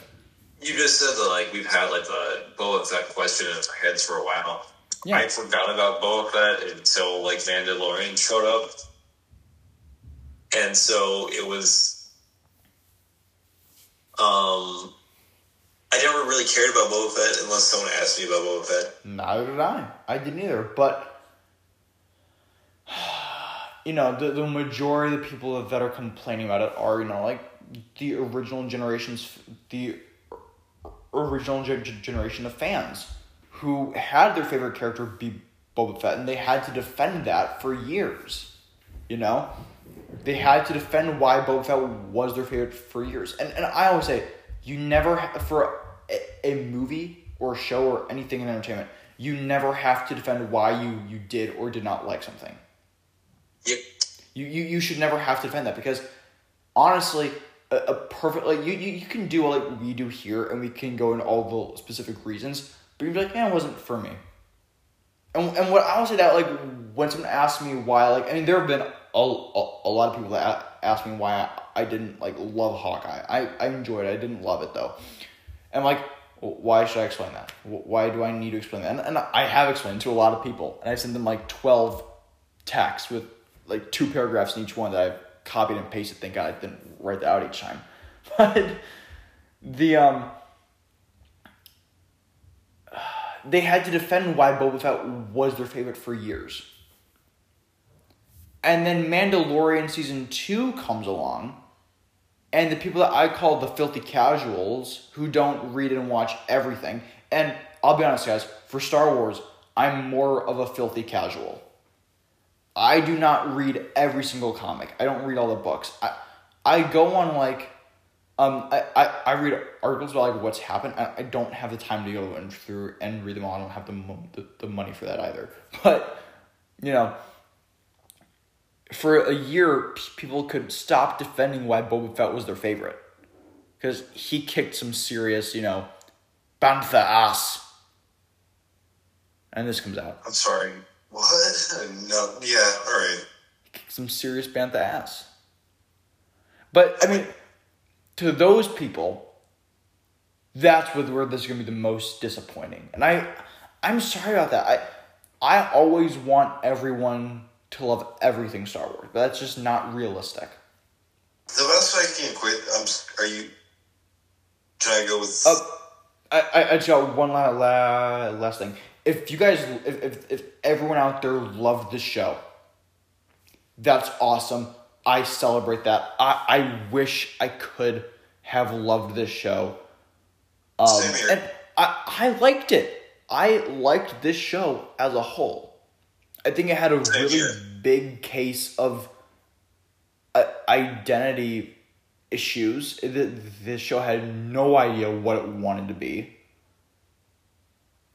You just said that like we've had like the Boba Fett question in our heads for a while. Yeah. I forgot about Boba Fett until like Mandalorian showed up, and so it was. Um, I never really cared about Boba Fett unless someone asked me about Boba Fett. Neither did I. I didn't either. But you know, the the majority of the people that are complaining about it are you know like the original generations, the original ge- ge- generation of fans who had their favorite character be Boba Fett, and they had to defend that for years. You know, they had to defend why Boba Fett was their favorite for years. And and I always say, you never for a, a movie or a show or anything in entertainment, you never have to defend why you you did or did not like something. Yep. You you, you should never have to defend that because honestly, a, a perfect like you, you you can do like we do here and we can go into all the specific reasons, but you'd be like, man, it wasn't for me. And, and what I would say that like when someone asks me why like I mean there have been a, a, a lot of people that ask me why I, I didn't like love Hawkeye. I, I enjoyed it. I didn't love it though. And like, why should I explain that? Why do I need to explain that? And, and I have explained to a lot of people, and I sent them like twelve texts with like two paragraphs in each one that I've copied and pasted. Thank God I didn't write that out each time. (laughs) But the um they had to defend why Boba Fett was their favorite for years. And then Mandalorian season two comes along, and the people that I call the filthy casuals who don't read and watch everything. And I'll be honest, guys, for Star Wars, I'm more of a filthy casual. I do not read every single comic. I don't read all the books. I I go on like um I, I, I read articles about like what's happened. I, I don't have the time to go and through and read them all. I don't have the, the the money for that either. (laughs) But you know, for a year, people could stop defending why Boba Fett was their favorite because he kicked some serious, you know, bantha ass. And this comes out. I'm sorry. What? No. Yeah. All right. some serious bantha ass. But I mean, to those people, that's where where this is gonna be the most disappointing. And I, I'm sorry about that. I, I always want everyone to love everything Star Wars, but that's just not realistic. The best I can quit. I'm. Are you? Can I go with? Uh, I, I, I just got one la, la, last thing. If you guys, if, if, if everyone out there loved the show, that's awesome. I celebrate that. I, I wish I could have loved this show. Um, Same here. And I, I liked it. I liked this show as a whole. I think it had a Same really here. big case of uh, identity issues. Th- This show had no idea what it wanted to be.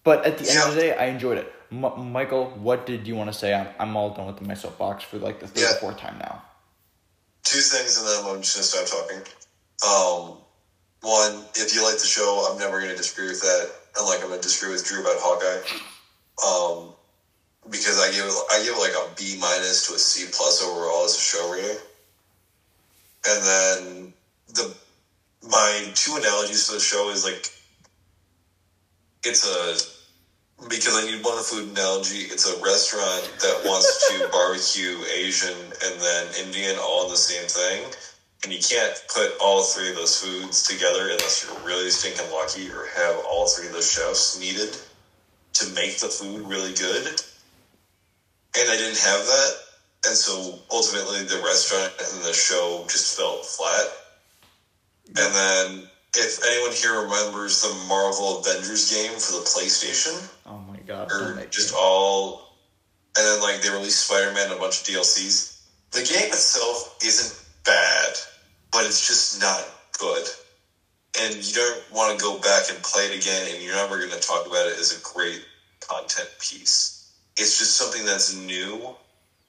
But at the end of the day, I enjoyed it. M- Michael, what did you want to say? I'm, I'm all done with my soapbox for like the third Yeah. or fourth time now. two things, and then I'm just gonna stop talking. Um, one, if you like the show, I'm never gonna disagree with that. Unlike I'm gonna disagree with Drew about Hawkeye. Um, because I give I give like a B minus to a C plus overall as a show rating. And then the my two analogies for the show is like it's a because I need one food analogy. It's a restaurant that wants to (laughs) barbecue Asian and then Indian all in the same thing, and you can't put all three of those foods together unless you're really stinking lucky or have all three of those chefs needed to make the food really good. And I didn't have that, and so ultimately the restaurant and the show just felt flat. And then, if anyone here remembers the Marvel Avengers game for the PlayStation, Oh my god. or just me. all, and then like they released Spider Man and a bunch of DLCs. The game itself isn't bad, but it's just not good. And you don't want to go back and play it again, and you're never going to talk about it as a great content piece. It's just something that's new,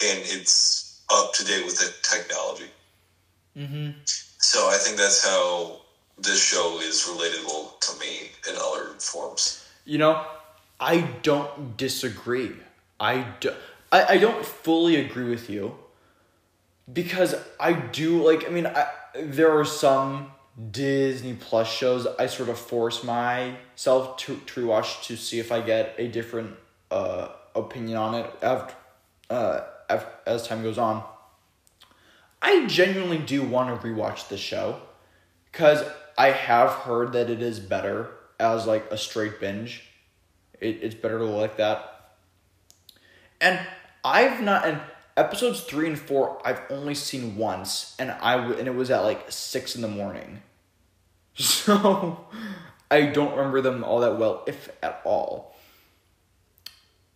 and it's up to date with the technology. Mhm. So I think that's how this show is relatable to me in other forms. You know, I don't disagree. I, do, I, I don't fully agree with you because I do like. I mean, I, there are some Disney Plus shows I sort of force myself to to rewatch to see if I get a different uh, opinion on it after, uh, af as time goes on. I genuinely do want to rewatch the show because I have heard that it is better as like a straight binge. It, it's better to like that. And I've not and episodes three and four I've only seen once, and I w- and it was at like six in the morning. (laughs) So I don't remember them all that well, if at all.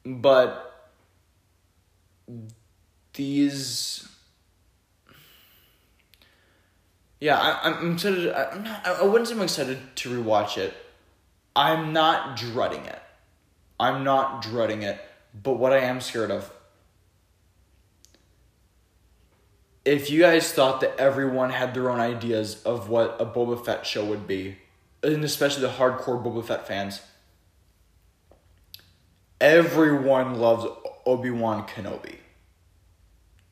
But these yeah, I, I'm excited. I'm not, I wouldn't say I'm excited to rewatch it. I'm not dreading it. I'm not dreading it. But what I am scared of. If you guys thought that everyone had their own ideas of what a Boba Fett show would be, and especially the hardcore Boba Fett fans, everyone loves Obi Wan Kenobi.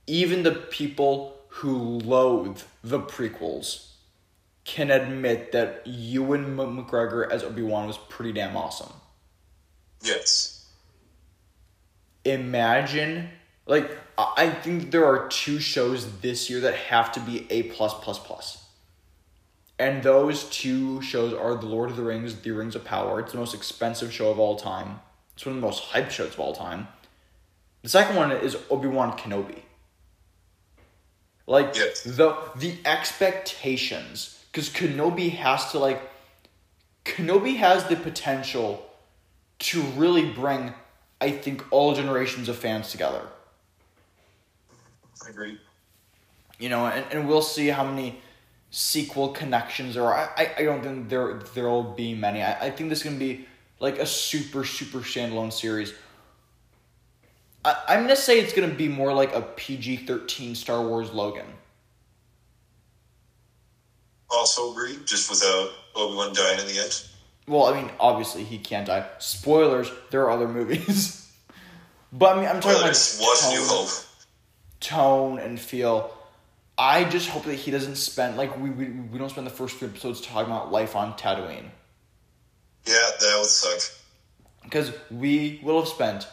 Even the people who loathe the prequels can admit that Ewan McGregor as Obi Wan was pretty damn awesome. Yes. Imagine, like, I think there are two shows this year that have to be A plus plus plus. And those two shows are The Lord of the Rings, The Rings of Power. It's the most expensive show of all time. It's one of the most hyped shows of all time. The second one is Obi Wan Kenobi. Like Yes. the the expectations, because Kenobi has to like, Kenobi has the potential to really bring, I think, all generations of fans together. I agree. You know, and, and we'll see how many sequel connections there are. I, I, don't think there there'll be many. I, I think this is gonna be like a super super standalone series. I, I'm gonna say it's gonna be more like a PG thirteen Star Wars Logan. Also agree, just without Obi Wan dying in the end. Well, I mean, obviously he can't die. Spoilers: there are other movies, (laughs) but I mean, I'm talking Well, New tone- Hope. tone and feel. I just hope that he doesn't spend like we, we we don't spend the first three episodes talking about life on Tatooine Yeah, that would suck. because we will have spent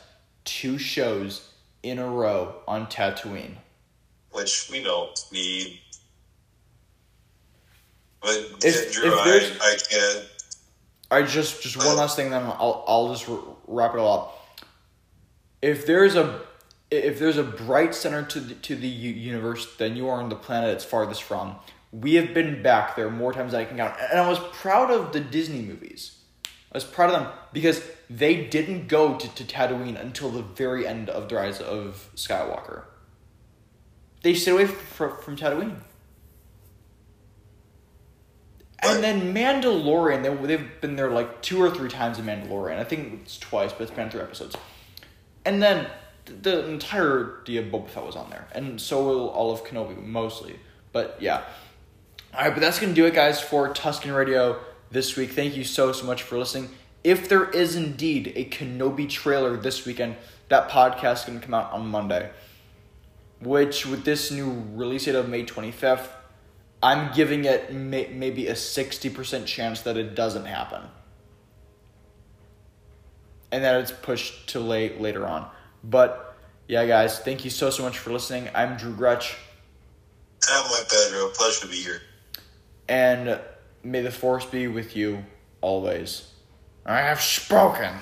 two shows in a row on Tatooine. Which we don't need. But If- Drew, if I, there's- I can't. I just just one last thing, then I'll I'll just wrap it all up. If there's a if there's a bright center to the, to the universe, then you are on the planet it's farthest from. We have been back there more times than I can count, and I was proud of the Disney movies. I was proud of them because they didn't go to, to Tatooine until the very end of the Rise of Skywalker. They stayed away from, from Tatooine. And then Mandalorian, they, they've been there like two or three times in Mandalorian. I think it's twice, but it's been three episodes. And then th- the entirety of Boba Fett was on there. And so will all of Kenobi, mostly. But yeah. Alright, but that's going to do it, guys, for Tusken Radio this week. Thank you so, so much for listening. If there is indeed a Kenobi trailer this weekend, that podcast is going to come out on Monday. Which, with this new release date of May 25th, I'm giving it may- maybe a 60% chance that it doesn't happen. And that it's pushed to late later on. But yeah, guys, thank you so so much for listening. I'm Drew Gretsch, my Pedro. Pleasure to be here. and may the force be with you always. I have spoken.